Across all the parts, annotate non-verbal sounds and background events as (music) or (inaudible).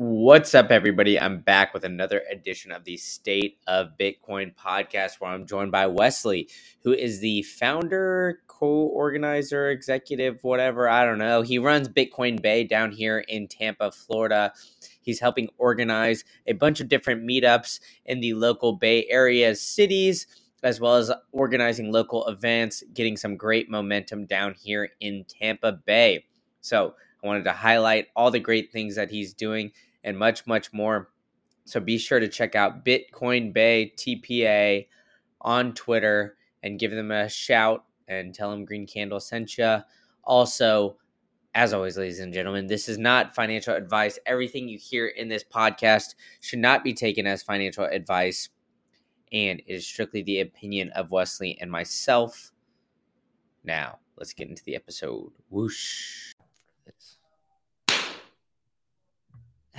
What's up, everybody? I'm back with another edition of the State of Bitcoin podcast where I'm joined by Wesley, who is the founder, co organizer, executive, whatever. I don't know. He runs Bitcoin Bay down here in Tampa, Florida. He's helping organize a bunch of different meetups in the local Bay Area cities, as well as organizing local events, getting some great momentum down here in Tampa Bay. So, I wanted to highlight all the great things that he's doing and much, much more. So be sure to check out Bitcoin Bay TPA on Twitter and give them a shout and tell them Green Candle sent you. Also, as always, ladies and gentlemen, this is not financial advice. Everything you hear in this podcast should not be taken as financial advice, and it is strictly the opinion of Wesley and myself. Now, let's get into the episode. Whoosh.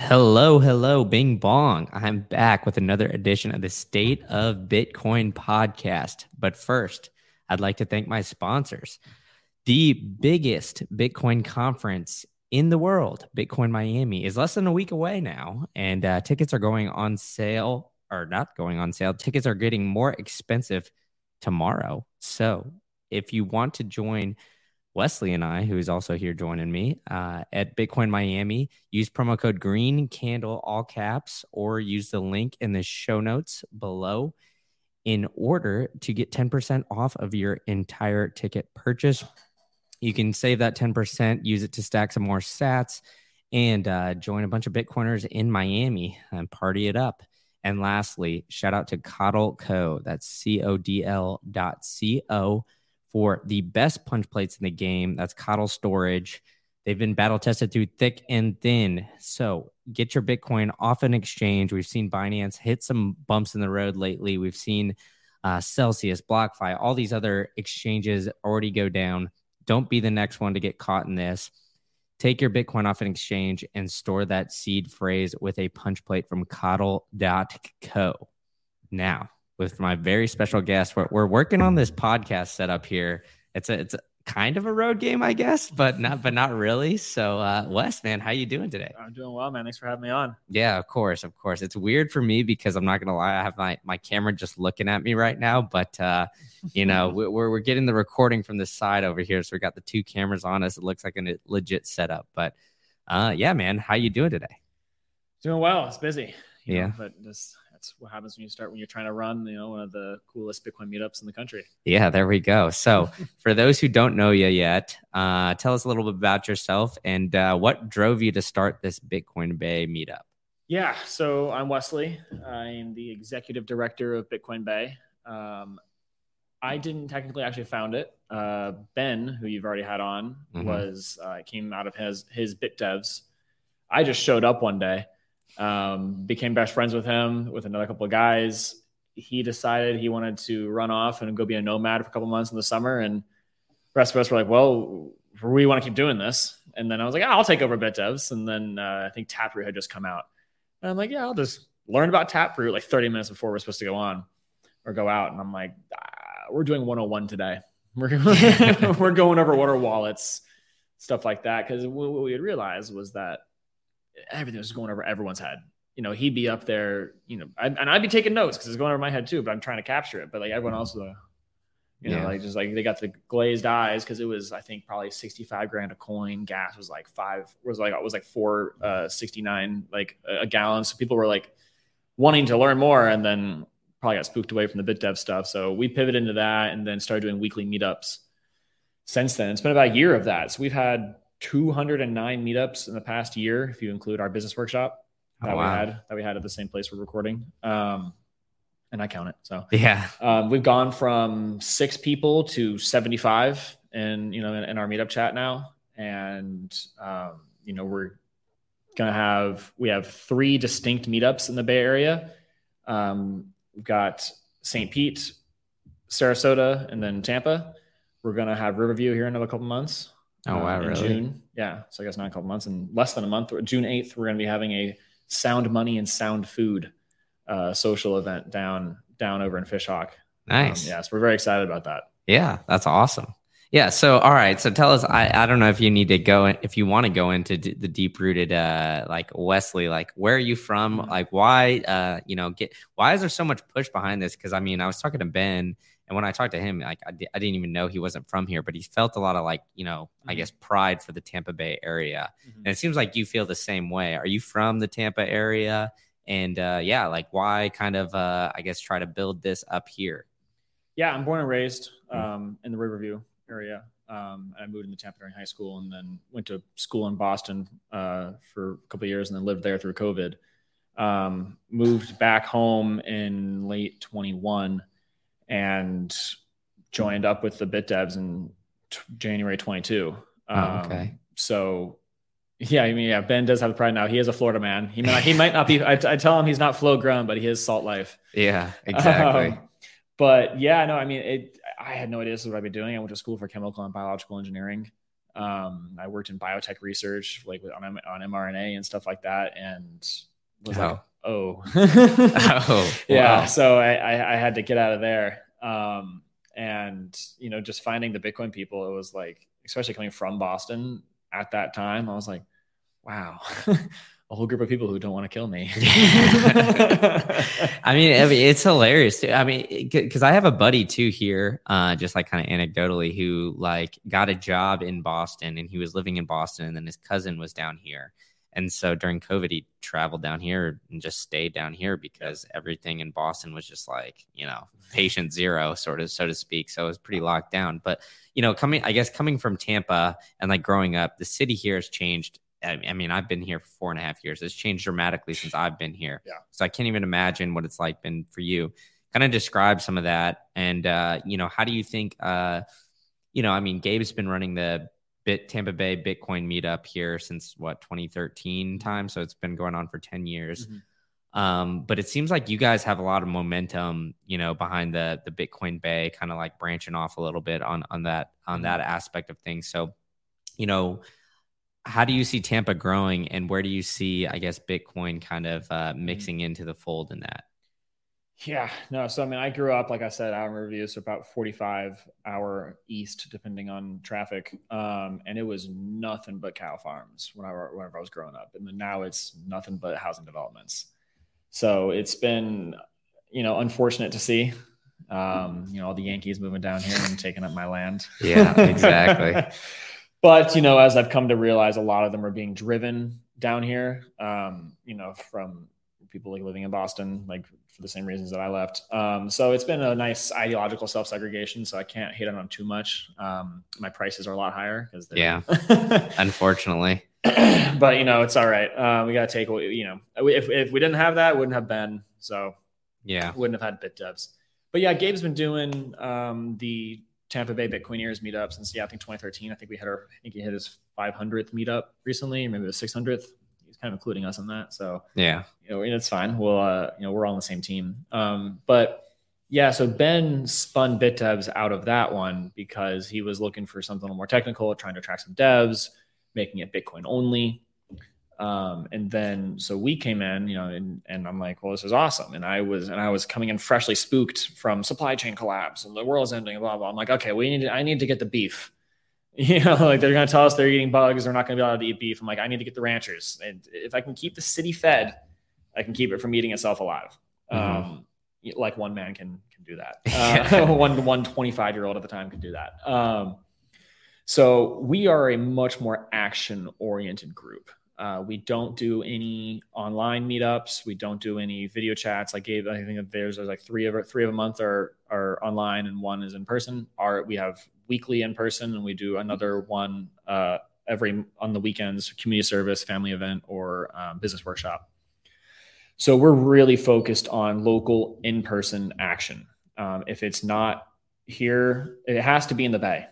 Hello, hello, Bing Bong. I'm back with another edition of the State of Bitcoin podcast. But first, I'd like to thank my sponsors. The biggest Bitcoin conference in the world, Bitcoin Miami, is less than a week away now, and uh, tickets are going on sale, or not going on sale. Tickets are getting more expensive tomorrow. So if you want to join, Wesley and I, who is also here joining me uh, at Bitcoin Miami, use promo code Green Candle, all caps, or use the link in the show notes below in order to get 10% off of your entire ticket purchase. You can save that 10%, use it to stack some more sats, and uh, join a bunch of Bitcoiners in Miami and party it up. And lastly, shout out to Codl Co. That's C O D L dot C O for the best punch plates in the game. That's Codl Storage. They've been battle tested through thick and thin. So get your Bitcoin off an exchange. We've seen Binance hit some bumps in the road lately. We've seen uh, Celsius, BlockFi, all these other exchanges already go down. Don't be the next one to get caught in this. Take your Bitcoin off an exchange and store that seed phrase with a punch plate from codl.co. Now, with my very special guest. We're, we're working on this podcast setup here. It's a it's a, kind of a road game, I guess, but not but not really. So, uh, Wes, man, how you doing today? I'm doing well, man. Thanks for having me on. Yeah, of course, of course. It's weird for me because I'm not gonna lie, I have my my camera just looking at me right now, but uh, you know, (laughs) we're we're getting the recording from this side over here, so we got the two cameras on us. It looks like a legit setup, but uh, yeah, man, how you doing today? Doing well. It's busy. yeah, know, but just that's what happens when you start when you're trying to run, you know, one of the coolest Bitcoin meetups in the country. Yeah, there we go. So, (laughs) for those who don't know you yet, uh, tell us a little bit about yourself and uh, what drove you to start this Bitcoin Bay meetup. Yeah, so I'm Wesley. I'm the executive director of Bitcoin Bay. Um, I didn't technically actually found it. Uh, ben, who you've already had on, mm-hmm. was uh, came out of his his Bit Devs. I just showed up one day um, became best friends with him with another couple of guys. He decided he wanted to run off and go be a nomad for a couple months in the summer. And the rest of us were like, well, we want to keep doing this. And then I was like, oh, I'll take over BitDevs. And then uh, I think Taproot had just come out. And I'm like, yeah, I'll just learn about Taproot like 30 minutes before we're supposed to go on or go out. And I'm like, ah, we're doing 101 today. (laughs) We're, (laughs) we're going over what are wallets, stuff like that. Because what we had realized was that everything was going over everyone's head. You know, he'd be up there, you know, I, and I'd be taking notes because it's going over my head too, but I'm trying to capture it. But like everyone else, was, you know, yeah. like just like they got the glazed eyes because it was, I think, probably 65 grand a coin. Gas was like five, was like, it was like four, uh, 69, like a, a gallon. So people were like wanting to learn more and then probably got spooked away from the bit dev stuff. So we pivoted into that and then started doing weekly meetups since then. It's been about a year of that. So we've had 209 meetups in the past year, if you include our business workshop oh, that oh, wow. we had that we had at the same place we're recording. Um, and I count it. So yeah, um, we've gone from six people to 75 in, you know, in, in our meetup chat now. And, um, you know, we're going to have, we have three distinct meetups in the Bay Area. Um, we've got St. Pete, Sarasota, and then Tampa. We're going to have Riverview here in another couple months. Oh wow, um, really? June. Yeah, so I guess not a couple months. In less than a month, June eighth, we're going to be having a Sound Money and Sound Food uh, social event down down over in Fishhawk. Nice. Um, yeah, so we're very excited about that. Yeah, that's awesome. Yeah. So, all right. So, tell us. I, I don't know if you need to go if you want to go into d- the deep rooted, uh, like Wesley. Like, where are you from? Mm-hmm. Like, why? Uh, you know, get why is there so much push behind this? Because I mean, I was talking to Ben, and when I talked to him, like, I, I didn't even know he wasn't from here, but he felt a lot of like, you know, I Mhm. guess pride for the Tampa Bay area, Mhm. and it seems like you feel the same way. Are you from the Tampa area? And uh, yeah, like, why kind of, uh, I guess, try to build this up here? Yeah, I'm born and raised Hmm. um, in the Riverview area. Um, I moved into Tampa during high school and then went to school in Boston uh, for a couple of years and then lived there through COVID. Um, moved back home in late 21 and joined up with the Bit Devs in t- January 22. Oh, Um, okay. So, yeah, I mean, yeah, Ben does have pride now. He is a Florida man. He might, he might not be. I, I tell him he's not flow grown, but he is salt life. Yeah, exactly. Um, but yeah, no, I mean, it. I had no idea this is what I'd be doing. I went to school for chemical and biological engineering. Um, I worked in biotech research, like on, on mRNA and stuff like that, and was like, oh, (laughs) Oh, (laughs) yeah. wow. So I, I, I had to get out of there. Um, and you know, just finding the Bitcoin people, it was like, especially coming from Boston at that time, I was like, wow, (laughs) a whole group of people who don't want to kill me. (laughs) I mean, I mean, it's hilarious. Too. I mean, because I have a buddy too here, uh, just like kind of anecdotally, who like got a job in Boston and he was living in Boston, and then his cousin was down here. And so during COVID, he traveled down here and just stayed down here because everything in Boston was just like, you know, patient zero, sort of, so to speak. So it was pretty locked down. But, you know, coming, I guess, coming from Tampa and like growing up, the city here has changed. I I mean, I've been here for four and a half years. It's changed dramatically since I've been here. Yeah. So I can't even imagine what it's like been for you. Kind of describe some of that. And, uh, you know, how do you think, uh, you know, I mean, Gabe's been running the Bit Tampa Bay Bitcoin meetup here since what 2013 time, so it's been going on for 10 years. Mhm. Um, but it seems like you guys have a lot of momentum, you know, behind the the Bitcoin Bay, kind of like branching off a little bit on on that on Mhm. that aspect of things. So, you know, how do you see Tampa growing, and where do you see, I guess, Bitcoin kind of uh, mixing into the fold in that? Yeah, no. So I mean, I grew up, like I said, out in Riverview, so about 45 hour east, depending on traffic. Um, and it was nothing but cow farms whenever whenever I was growing up. And then now it's nothing but housing developments. So it's been, you know, unfortunate to see. Um, you know, all the Yankees moving down here and taking up my land. Yeah, exactly. (laughs) but you know, as I've come to realize, a lot of them are being driven down here. Um, you know, from people like living in Boston, like for the same reasons that I left. Um, so it's been a nice ideological self segregation. So I can't hate on them too much. Um, my prices are a lot higher because Yeah. (laughs) Unfortunately, (clears throat) but you know, it's all right. Uh, we got to take you know. If if we didn't have that, it wouldn't have been. So yeah, wouldn't have had bit devs. But yeah, Gabe's been doing um, the Tampa Bay Bitcoineers meetup since yeah, I think 2013. I think we had our I think he hit his 500th meetup recently, maybe the 600th. He's kind of including us in that. So yeah, you know, it's fine. We'll, uh, you know, we're all on the same team. Um, but yeah, so Ben spun bit devs out of that one because he was looking for something a little more technical, trying to attract some devs, making it Bitcoin only. Um, and then so we came in, you know, and, and I'm like, well, this is awesome. And I was and I was coming in freshly spooked from supply chain collapse and the world's ending, blah blah. I'm like, okay, we need to, I need to get the beef. (laughs) You know, like they're gonna tell us they're eating bugs, they're not gonna be allowed to eat beef. I'm like, I need to get the ranchers. And if I can keep the city fed, I can keep it from eating itself alive. Mhm. Um, like one man can can do that. (laughs) Uh, (laughs) one one 25 year old at the time could do that. Um, so we are a much more action oriented group. Uh, we don't do any online meetups. We don't do any video chats. Like Gabe, I think there's, there's like three of three of a month are are online and one is in person. Our we have weekly in person and we do another one uh, every on the weekends, community service, family event, or um, business workshop. So we're really focused on local in person action. Um, if it's not here, it has to be in the Bay.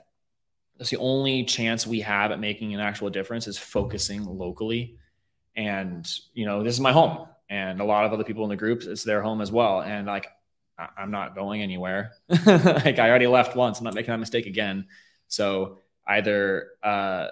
That's the only chance we have at making an actual difference is focusing locally. And, you know, this is my home. And a lot of other people in the groups, it's their home as well. And like, I- I'm not going anywhere. (laughs) like, I already left once. I'm not making that mistake again. So either uh,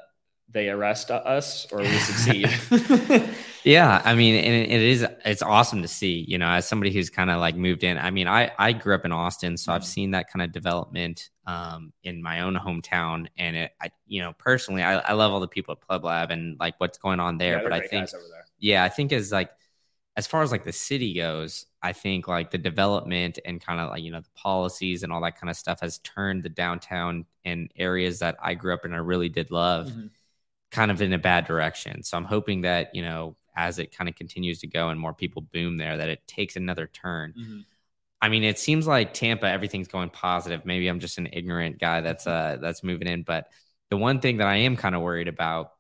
they arrest us or we succeed. (laughs) yeah, I mean, and it, is it's awesome to see. You know, as somebody who's kind of like moved in. I mean, I I grew up in Austin, so mm-hmm. I've seen that kind of development um, in my own hometown, and it, I you know, personally, I, I love all the people at Pleb Lab and like what's going on there. Yeah, but I think, yeah, I think as like as far as like the city goes, I think like the development and kind of like, you know, the policies and all that kind of stuff has turned the downtown and areas that I grew up in I really did love mm-hmm. kind of in a bad direction. So I'm hoping that, you know, as it kind of continues to go and more people boom there, that it takes another turn. Mm-hmm. I mean, it seems like Tampa, everything's going positive. Maybe I'm just an ignorant guy that's mm-hmm. uh that's moving in. But the one thing that I am kind of worried about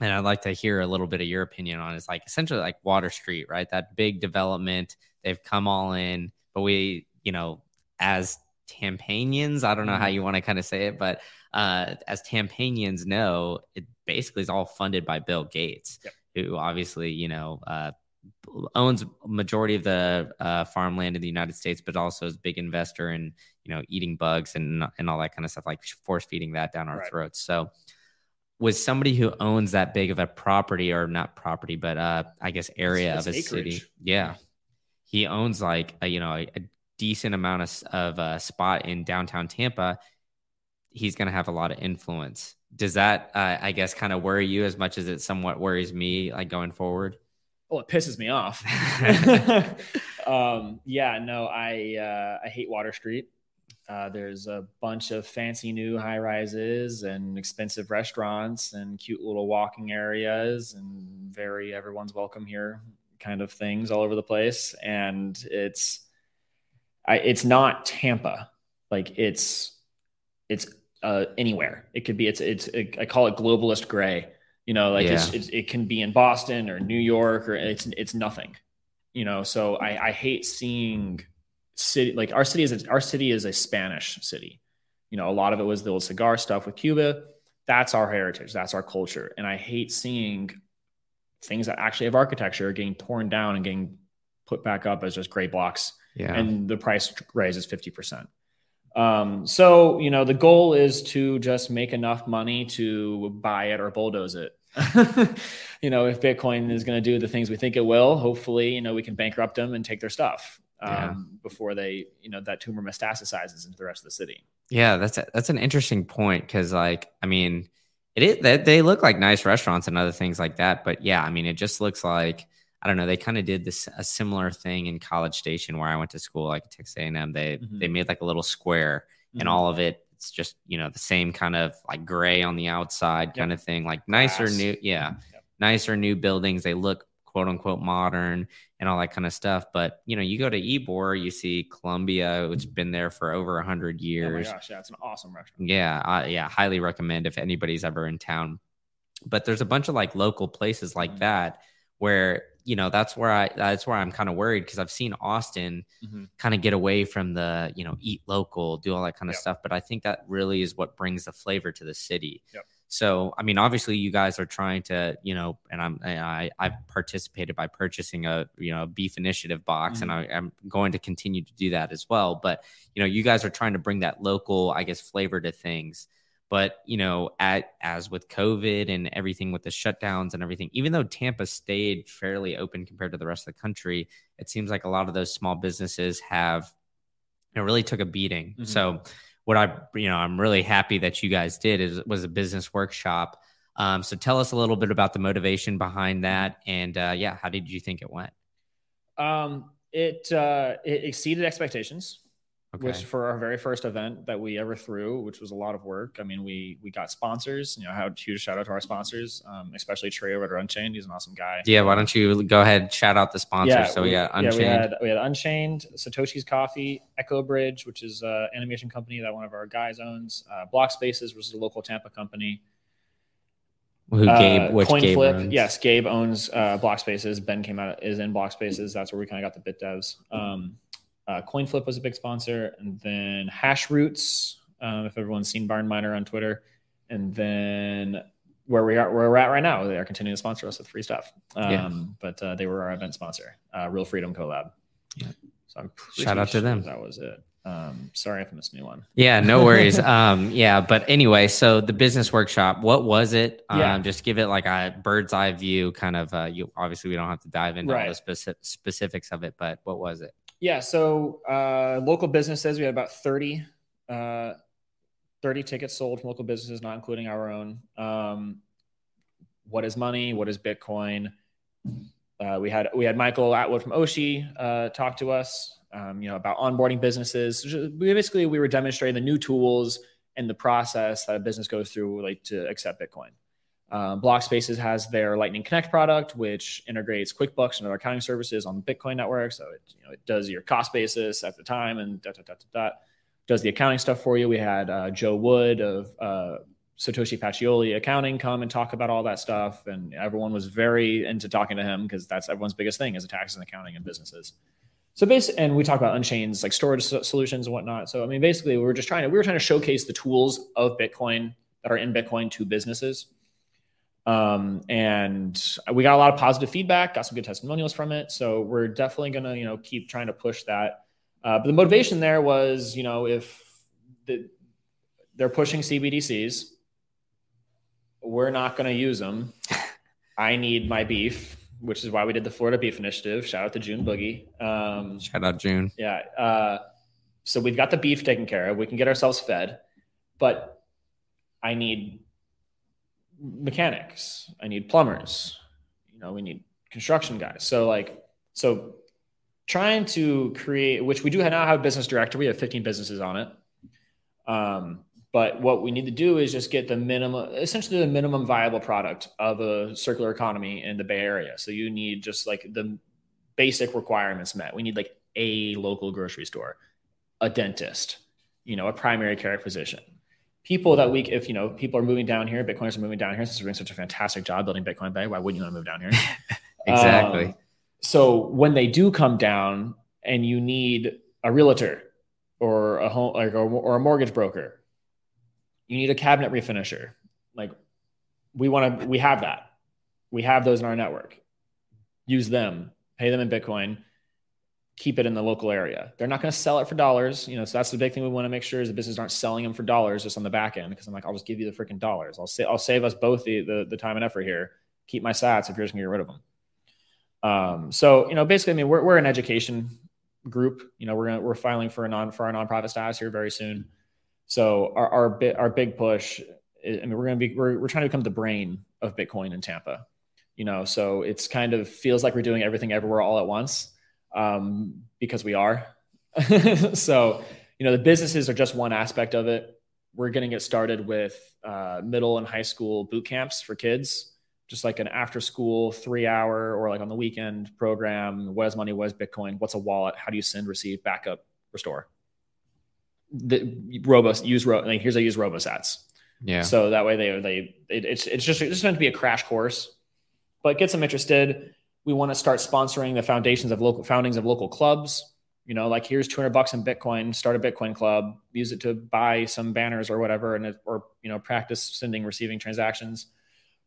and I'd like to hear a little bit of your opinion on is like essentially like Water Street, right? That big development. They've come all in, but we, you know, as Tampanians, I don't know how mm-hmm. you want to kind of say it, but uh, as Tampanians know, it basically is all funded by Bill Gates, yep. Who obviously, you know, uh, owns majority of the uh, farmland in the United States, but also is a big investor in, you know, eating bugs and and all that kind of stuff, like force feeding that down our right. throats. So was somebody who owns that big of a property or not property, but uh, I guess area it's, it's of a acreage. city. Yeah. He owns like a, you know, a, a decent amount of, of a uh, spot in downtown Tampa. He's going to have a lot of influence. Does that, uh, I guess, kind of worry you as much as it somewhat worries me, like going forward? Well, it pisses me off. (laughs) (laughs) um, yeah, no, I uh, I hate Water Street. Uh, there's a bunch of fancy new high rises and expensive restaurants and cute little walking areas and very everyone's welcome here kind of things all over the place. And it's, I, it's not Tampa. Like it's, it's uh, anywhere. It could be, it's, it's, it, I call it globalist gray. You know, like yeah. it's, it's, it can be in Boston or New York or it's, it's nothing, you know? So I, I hate seeing city like our city is a, our city is a Spanish city. You know, a lot of it was the old cigar stuff with Cuba. That's our heritage. That's our culture. And I hate seeing things that actually have architecture getting torn down and getting put back up as just gray blocks. Yeah. And the price raises 50%. Um, so, you know, the goal is to just make enough money to buy it or bulldoze it. (laughs) you know, if Bitcoin is going to do the things we think it will, hopefully, you know, we can bankrupt them and take their stuff um, yeah. before they, you know, that tumor metastasizes into the rest of the city. Yeah, that's a, that's an interesting point because, like, I mean, it is they, they look like nice restaurants and other things like that, but yeah, I mean, it just looks like I don't know. They kind of did this a similar thing in College Station where I went to school, like Texas A&M. They mm-hmm. they made like a little square, mm-hmm. and all of it it's just you know the same kind of like gray on the outside kind yep. of thing, like nicer Glass. new, yeah, yep. nicer new buildings. They look quote unquote modern and all that kind of stuff. But you know, you go to Ybor, you see Columbia, which has been there for over a hundred years. Oh my gosh, yeah, it's an awesome restaurant. Yeah, uh, yeah, highly recommend if anybody's ever in town. But there's a bunch of like local places like mm-hmm. that where you know that's where I that's where I'm kind of worried because I've seen Austin mm-hmm. kind of get away from the you know eat local, do all that kind of yep. stuff. But I think that really is what brings the flavor to the city. Yep. So, I mean, obviously, you guys are trying to, you know, and I'm, I, I've participated by purchasing a, you know, beef initiative box, mm-hmm. and I, am going to continue to do that as well. But, you know, you guys are trying to bring that local, I guess, flavor to things. But, you know, at, as with COVID and everything with the shutdowns and everything, even though Tampa stayed fairly open compared to the rest of the country, it seems like a lot of those small businesses have, you know, really took a beating. Mm-hmm. So, what I, you know, I'm really happy that you guys did is was a business workshop. Um, so tell us a little bit about the motivation behind that, and uh, yeah, how did you think it went? Um, it uh, it exceeded expectations okay. which for our very first event that we ever threw, which was a lot of work. I mean, we we got sponsors. You know, how huge shout out to our sponsors, um, especially Trey over at Unchained. He's an awesome guy. Yeah, why don't you go ahead shout out the sponsors? Yeah, so we, we got Unchained. Yeah, we had, we had Unchained, Satoshi's Coffee, Echo Bridge, which is an animation company that one of our guys owns. Uh, Block Spaces, which is a local Tampa company. Who Gabe? Uh, which Coin Gabe Flip? Runs? Yes, Gabe owns uh, Block Spaces. Ben came out is in Block Spaces. That's where we kind of got the bit devs. Um, uh, CoinFlip was a big sponsor, and then Hashroots. Um, if everyone's seen Barn Miner on Twitter, and then where we are, where we're at right now, they are continuing to sponsor us with free stuff. Um, yeah. But uh, they were our event sponsor, uh, Real Freedom Collab. Yeah. So I'm shout out to them. That was it. Um, sorry if I missed anyone. Yeah, no (laughs) worries. um, yeah, but anyway, so the business workshop, what was it? Yeah. Um, just give it like a bird's eye view, kind of. Uh, you obviously we don't have to dive into all Right. the specific specifics of it, but what was it? Yeah, so uh, local businesses, we had about 30, uh, 30 tickets sold from local businesses, not including our own. Um, what is money? What is Bitcoin? Uh, we had we had Michael Atwood from Oshi uh, talk to us, um, you know, about onboarding businesses. We basically we were demonstrating the new tools and the process that a business goes through, like to accept Bitcoin. Blockspaces has their Lightning Connect product, which integrates QuickBooks and other accounting services on the Bitcoin network. So it, you know, it does your cost basis at the time and da, da, da, da, does the accounting stuff for you. We had uh, Joe Wood of uh, Satoshi Pacioli Accounting come and talk about all that stuff, and everyone was very into talking to him because that's everyone's biggest thing is taxes and accounting in businesses. So basically, and we talk about unchained like storage so- solutions and whatnot. So I mean, basically, we were just trying to we were trying to showcase the tools of Bitcoin that are in Bitcoin to businesses. Um, and we got a lot of positive feedback, got some good testimonials from it. So we're definitely gonna you know keep trying to push that. Uh, but the motivation there was you know if the, they're pushing CBDCs, we're not going to use them. (laughs) I need my beef, which is why we did the Florida Beef Initiative. Shout out to June Boogie. Um, Shout out June. yeah. Uh, so we've got the beef taken care of. We can get ourselves fed, but I need mechanics. I need plumbers. You know, we need construction guys. So like, so trying to create, which we do now have a business director. We have 15 businesses on it. Um, but what we need to do is just get the minimum, essentially the minimum viable product of a circular economy in the Bay Area. So you need just like the basic requirements met. We need like a local grocery store, a dentist, you know, a primary care physician. People that we, if you know, people are moving down here, Bitcoiners are moving down here since we're doing such a fantastic job building Bitcoin Bay. Why wouldn't you want to move down here? (laughs) Exactly. Um, so when they do come down and you need a realtor or a home like, or, or a mortgage broker, you need a cabinet refinisher. Like we want to, we have that. We have those in our network. Use them, pay them in Bitcoin, keep it in the local area. They're not going to sell it for dollars. You know, so that's the big thing we want to make sure is the businesses aren't selling them for dollars just on the back end. Because I'm like, I'll just give you the freaking dollars. I'll say, I'll save us both the, the the time and effort here. Keep my sats if you're just to get rid of them. Um, so you know, basically, I mean, we're we're an education group. You know, we're gonna we're filing for a non for our nonprofit status here very soon. So our our bit our big push. Is, I mean, we're gonna be we're we're trying to become the brain of Bitcoin in Tampa. You know, so it's kind of feels like we're doing everything everywhere all at once um, because we are. (laughs) so you know, the businesses are just one aspect of it. We're going to get started with uh, middle and high school boot camps for kids just like an after school three hour or like on the weekend program. What is money? What is Bitcoin? What's a wallet? How do you send, receive, backup, restore? The Robos use ro like here's how I use Robosats. Yeah. So that way they they it, it's it's just it's just meant to be a crash course, but get them interested. We want to start sponsoring the foundations of local foundings of local clubs. You know, like here's 200 bucks in Bitcoin, start a Bitcoin club, use it to buy some banners or whatever, and or you know practice sending receiving transactions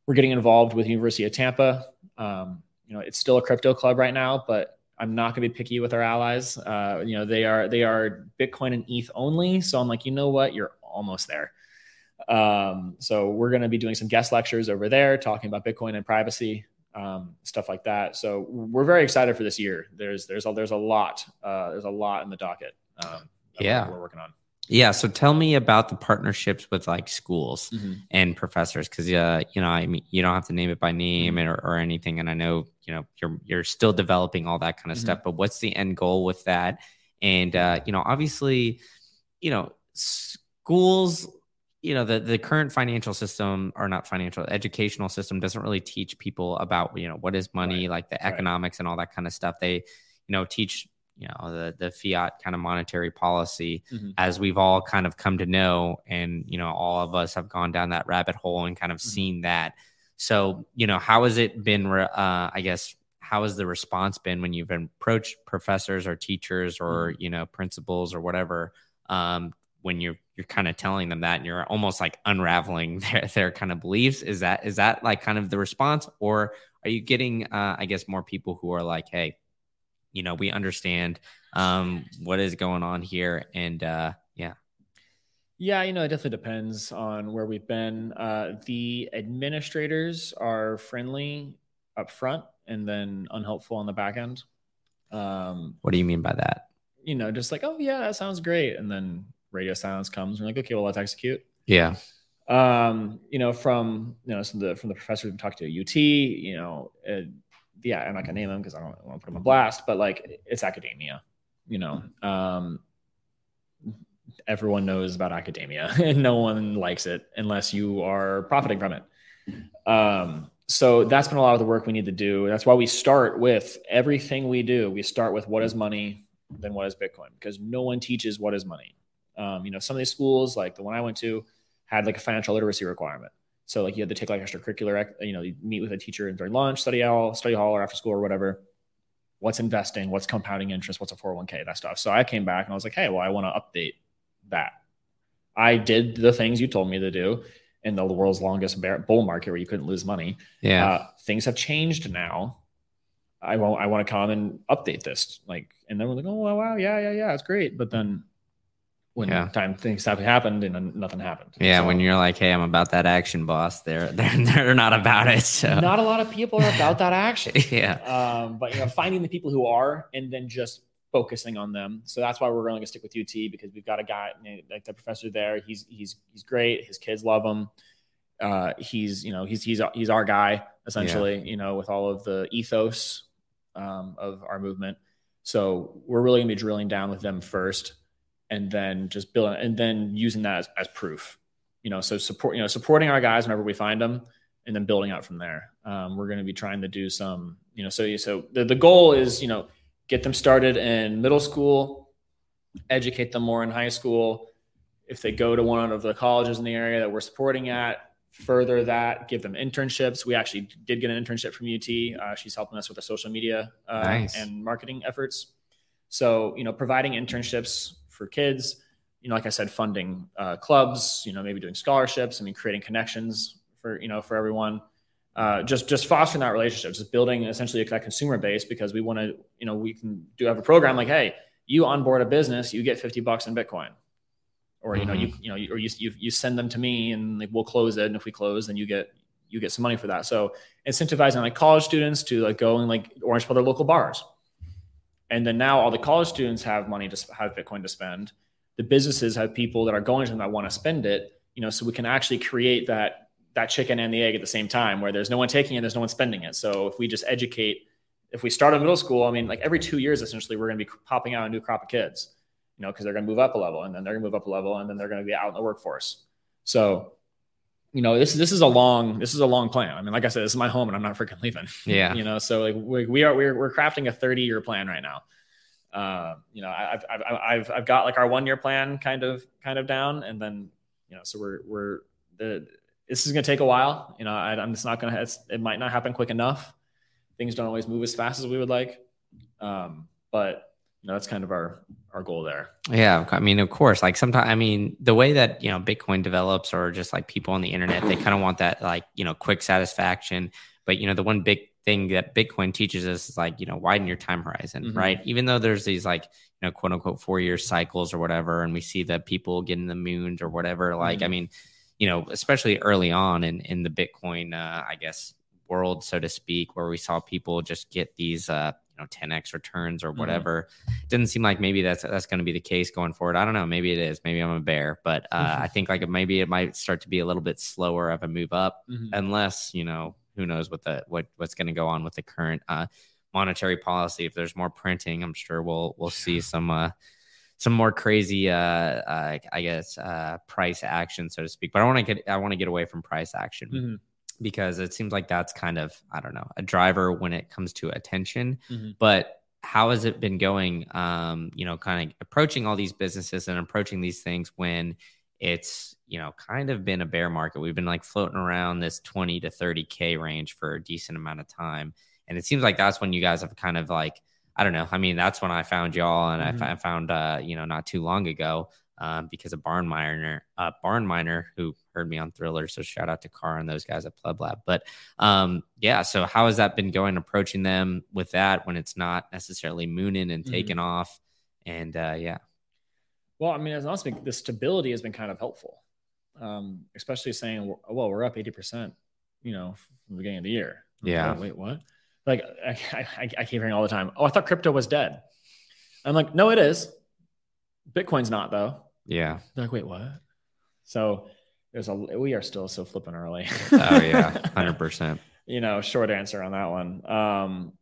we're getting involved with University of Tampa. Um, you know, it's still a crypto club right now, but I'm not going to be picky with our allies. Uh, you know, they are they are Bitcoin and ETH only. So I'm like, you know what, you're almost there. Um, so we're going to be doing some guest lectures over there, talking about Bitcoin and privacy, um, stuff like that. So we're very excited for this year. There's there's a, there's a lot uh, there's a lot in the docket. Um, Yeah. we're working on. Yeah. So tell me about the partnerships with like schools Mm-hmm. and professors, because uh, you know, I mean, you don't have to name it by name or, or anything, and I know you know you're you're still developing all that kind of Mhm. stuff. But what's the end goal with that? And uh, you know, obviously, you know, schools. You know, the the current financial system or not financial educational system doesn't really teach people about you know what is money, like the right. economics and all that kind of stuff. They you know teach you know the the fiat kind of monetary policy Mhm. as we've all kind of come to know and you know all of us have gone down that rabbit hole and kind of Mhm. seen that so you know how has it been re- uh i guess how has the response been when you've approached professors or teachers or you know principals or whatever um when you're you're kind of telling them that and you're almost like unraveling (laughs) their, their kind of beliefs is that is that like kind of the response or are you getting uh i guess more people who are like hey you know, we understand um, what is going on here. And uh, yeah. Yeah, you know, it definitely depends on where we've been. Uh, the administrators are friendly up front and then unhelpful on the back end. Um, what do you mean by that? You know, just like, oh, yeah, that sounds great. And then radio silence comes. We're like, okay, well, let's execute. Yeah. Um, you know, from, you know, from the, from the professors we talked to at UT, you know, it, yeah, I'm not gonna name them because I don't want to put them on blast, but like it's academia, you know. Um, everyone knows about academia, (laughs) and no one likes it unless you are profiting from it. Um, so that's been a lot of the work we need to do. That's why we start with everything we do. We start with what is money, then what is Bitcoin, because no one teaches what is money. Um, you know, some of these schools, like the one I went to, had like a financial literacy requirement. So like you had to take like extracurricular, you know, you meet with a teacher during lunch, study hall, study hall, or after school or whatever. What's investing? What's compounding interest? What's a 401k? That stuff. So I came back and I was like, hey, well, I want to update that. I did the things you told me to do in the world's longest bear, bull market where you couldn't lose money. Yeah. Uh, things have changed now. I want I want to come and update this. Like, and then we're like, oh wow, yeah, yeah, yeah, it's great. But then when yeah. time things have happened and nothing happened. Yeah, so, when you're like, "Hey, I'm about that action, boss," they're (laughs) they're they're not about it. So not a lot of people are about that action. (laughs) yeah. Um, but you know, finding the people who are, and then just focusing on them. So that's why we're really going to stick with UT because we've got a guy like the professor there. He's he's he's great. His kids love him. Uh, he's you know he's he's he's our guy essentially. Yeah. You know, with all of the ethos um, of our movement. So we're really going to be drilling down with them first and then just building and then using that as, as proof you know so support you know supporting our guys whenever we find them and then building out from there. Um, we're going to be trying to do some you know so so the, the goal is you know get them started in middle school educate them more in high school. If they go to one of the colleges in the area that we're supporting at further that give them internships. We actually did get an internship from ut uh, she's helping us with the social media uh, nice. and marketing efforts. So you know providing internships for kids. You know, like I said, funding uh, clubs. You know, maybe doing scholarships. I mean, creating connections for you know for everyone. Uh, just just fostering that relationship, just building essentially that consumer base because we want to. You know, we can do have a program like, hey, you onboard a business, you get fifty bucks in Bitcoin or you know mm-hmm. you you know or you, you you send them to me and like we'll close it and if we close then you get you get some money for that so incentivizing like college students to like go and like orange for their local bars and then now all the college students have money to have Bitcoin to spend. The businesses have people that are going to them that want to spend it. You know, so we can actually create that that chicken and the egg at the same time, where there's no one taking it, there's no one spending it. So if we just educate, if we start in middle school, I mean, like every two years, essentially, we're going to be popping out a new crop of kids. You know, because they're going to move up a level, and then they're going to move up a level, and then they're going to be out in the workforce. So you know this this is a long this is a long plan. I mean, like I said, this is my home, and I'm not freaking leaving. (laughs) Yeah, you know, so like we, we are we're we're crafting a 30 year plan right now. Uh, you know, I've, I've I've I've got like our one year plan kind of kind of down, and then you know, so we're we're the this is going to take a while. You know, I, am just not going to. It might not happen quick enough. Things don't always move as fast as we would like, um, but you know, that's kind of our our goal there. Yeah, I mean, of course, like sometimes, I mean, the way that you know Bitcoin develops, or just like people on the internet, they kind of want that like you know quick satisfaction. But you know, the one big thing that Bitcoin teaches us is like you know widen your time horizon, mm-hmm. right? Even though there's these like you know quote unquote four year cycles or whatever, and we see that people getting the moons or whatever. Like, mm-hmm. I mean, you know, especially early on in in the Bitcoin, uh, I guess world, so to speak, where we saw people just get these uh, know 10x returns or mm-hmm. whatever. Mm-hmm. Didn't seem like maybe that's that's going to be the case going forward. I don't know. Maybe it is. Maybe I'm a bear, but uh, I think like maybe it might start to be a little bit slower of a move up, mm-hmm. unless you know who knows what the what what's going to go on with the current uh, monetary policy. If there's more printing, I'm sure we'll we'll see some. Uh, some more crazy, uh, uh, I guess, uh, price action, so to speak. But I want to get, I want to get away from price action. Mm-hmm because it seems like that's kind of I don't know a driver when it comes to attention. Mm-hmm. But how has it been going? Um, you know, kind of approaching all these businesses and approaching these things when it's you know kind of been a bear market. We've been like floating around this twenty to thirty k range for a decent amount of time, and it seems like that's when you guys have kind of like I don't know. I mean, that's when I found y'all, and mm-hmm. I, found uh, you know not too long ago um, because a barn miner, uh, barn miner who heard me on Thriller. So shout out to Car and those guys at Pleb Lab. But um, yeah, so how has that been going approaching them with that when it's not necessarily mooning and taking mm-hmm. off? And uh, yeah. Well, I mean, it's also been, the stability has been kind of helpful, um, especially saying, well, we're up 80%, you know, from the beginning of the year. Yeah. Like, wait, what? Like, (laughs) I, I, I keep hearing all the time, oh, I thought crypto was dead. I'm like, no, it is. Bitcoin's not, though. Yeah. They're like, wait, what? So there's a, we are still so flipping early. oh, (laughs) yeah. 100%. you know, short answer on that one. Um,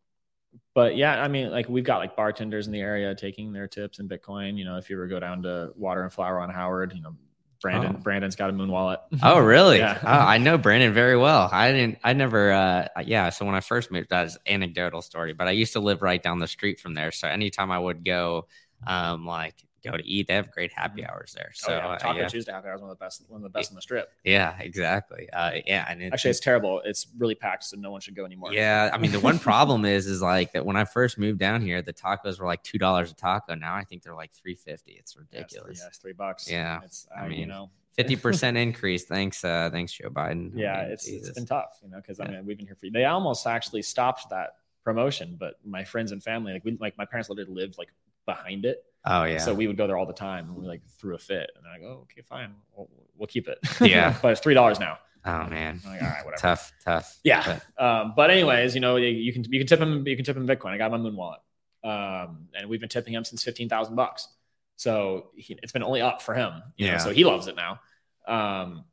but yeah, I mean, like we've got like bartenders in the area taking their tips in Bitcoin. You know, if you ever go down to Water and Flower on Howard, you know, Brandon oh. Brandon's got a moon wallet. (laughs) oh, really? yeah. Oh, I know Brandon very well. I didn't. I never. uh Yeah. So when I first moved, that is anecdotal story. But I used to live right down the street from there. So anytime I would go, um, like go to eat. They have great happy mm-hmm. hours there. So oh, yeah. Taco uh, yeah. Tuesday happy hours one of the best, one of the best on the strip. Yeah, exactly. Uh, yeah, and it, actually, it's terrible. It's really packed, so no one should go anymore. Yeah, I mean, the one problem is, is like that when I first moved down here, the tacos were like two dollars a taco. Now I think they're like three fifty. It's ridiculous. Yeah, it's three, yeah, three bucks. Yeah, it's I, I mean, you know. Fifty (laughs) percent increase. Thanks, uh, thanks, Joe Biden. Yeah, I mean, it's it's been tough, you know, because I mean we've been here for. They almost actually stopped that promotion, but my friends and family, like we, like my parents literally lived like behind it. Oh yeah. So we would go there all the time, and we like threw a fit, and I go, oh, okay, fine, we'll, we'll keep it. Yeah. (laughs) but it's three dollars now. Oh man. Like, all right, whatever. Tough, tough. Yeah. But. Um, but anyways, you know, you can you can tip him you can tip him Bitcoin. I got my Moon wallet, um, and we've been tipping him since fifteen thousand bucks. So he, it's been only up for him. yeah. Know, so he loves it now. Um,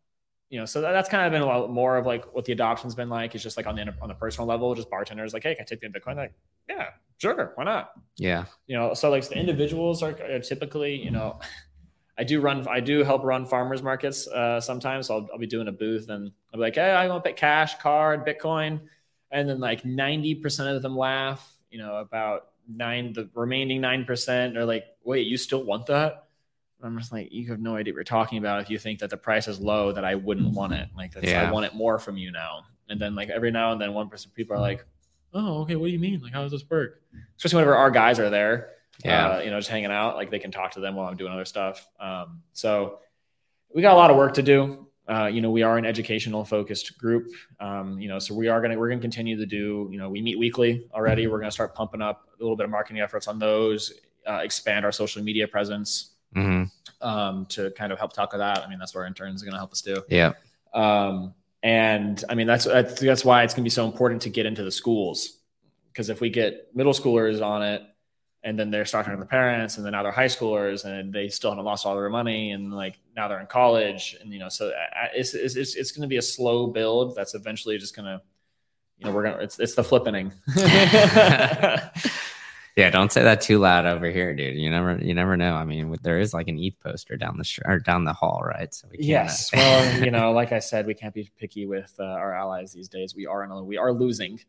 you know, so that, that's kind of been a lot more of like what the adoption's been like. It's just like on the on the personal level, just bartenders like, hey, can I tip you in Bitcoin? Like, yeah, sure, why not? Yeah, you know, so like the individuals are, are typically, you know, I do run, I do help run farmers markets uh, sometimes. So I'll, I'll be doing a booth and I'll be like, hey, I want to pay cash, card, Bitcoin, and then like ninety percent of them laugh. You know, about nine, the remaining nine percent are like, wait, you still want that? I'm just like, you have no idea what you're talking about if you think that the price is low, that I wouldn't want it. Like, yeah. I want it more from you now. And then, like, every now and then, one person, people are like, oh, okay, what do you mean? Like, how does this work? Especially whenever our guys are there, yeah, uh, you know, just hanging out, like, they can talk to them while I'm doing other stuff. Um, so we got a lot of work to do. Uh, you know, we are an educational focused group. Um, you know, so we are going to, we're going to continue to do, you know, we meet weekly already. We're going to start pumping up a little bit of marketing efforts on those, uh, expand our social media presence mm-hmm. um, to kind of help tackle that. I mean, that's where our interns are going to help us do. Yeah. Um, and I mean, that's, that's, that's why it's going to be so important to get into the schools. Because if we get middle schoolers on it, and then they're starting with the parents, and then now they're high schoolers, and they still haven't lost all their money, and like now they're in college, and you know, so it's it's, it's, it's going to be a slow build. That's eventually just going to, you know, we're gonna it's it's the flippening. (laughs) (laughs) Yeah, don't say that too loud over here, dude. You never, you never know. I mean, there is like an ETH poster down the sh- or down the hall, right? So we yes. Uh, well, (laughs) you know, like I said, we can't be picky with uh, our allies these days. We are in a, we are losing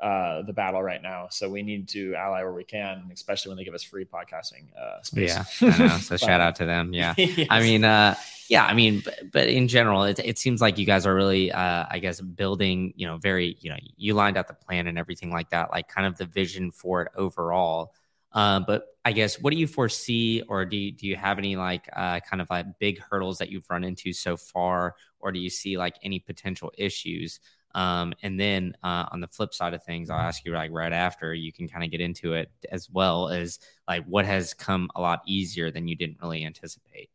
uh, the battle right now. So we need to ally where we can, especially when they give us free podcasting uh, space. Yeah, so (laughs) shout out to them. Yeah, (laughs) yes. I mean, uh, yeah, I mean, but, but in general, it, it seems like you guys are really, uh, I guess, building. You know, very, you know, you lined out the plan and everything like that, like kind of the vision for it overall. Uh, but I guess, what do you foresee, or do you, do you have any like uh, kind of like big hurdles that you've run into so far, or do you see like any potential issues? Um, and then uh, on the flip side of things, I'll ask you like right after you can kind of get into it as well as like what has come a lot easier than you didn't really anticipate.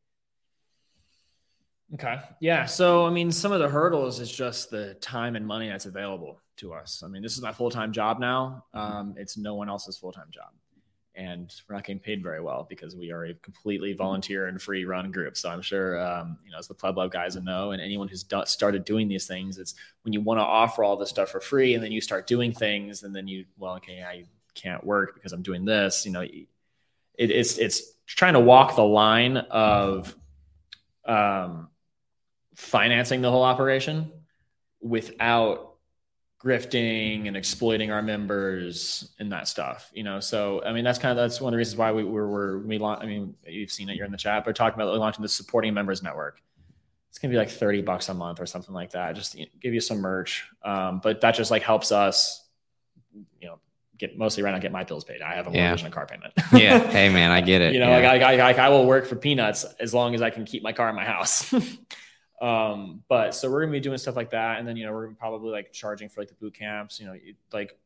Okay. Yeah. So, I mean, some of the hurdles is just the time and money that's available to us. I mean, this is my full time job now. Um, it's no one else's full time job and we're not getting paid very well because we are a completely volunteer and free run group. So I'm sure, um, you know, as the Pleb Lab guys know, and anyone who's do- started doing these things, it's when you want to offer all this stuff for free and then you start doing things and then you, well, okay, I can't work because I'm doing this, you know, it, it's, it's trying to walk the line of um, financing the whole operation without grifting and exploiting our members and that stuff, you know. So I mean, that's kind of that's one of the reasons why we were, we're we launch. I mean, you've seen it. You're in the chat. We're talking about launching the supporting members network. It's gonna be like thirty bucks a month or something like that. Just you know, give you some merch, um, but that just like helps us, you know. Get mostly right now, get my bills paid. I have a mortgage yeah. and a car payment. (laughs) yeah, hey man, I get it. (laughs) You know, yeah. like I, I, I will work for peanuts as long as I can keep my car in my house. (laughs) Um, but so we're gonna be doing stuff like that, and then you know we're probably like charging for like the boot camps. You know, like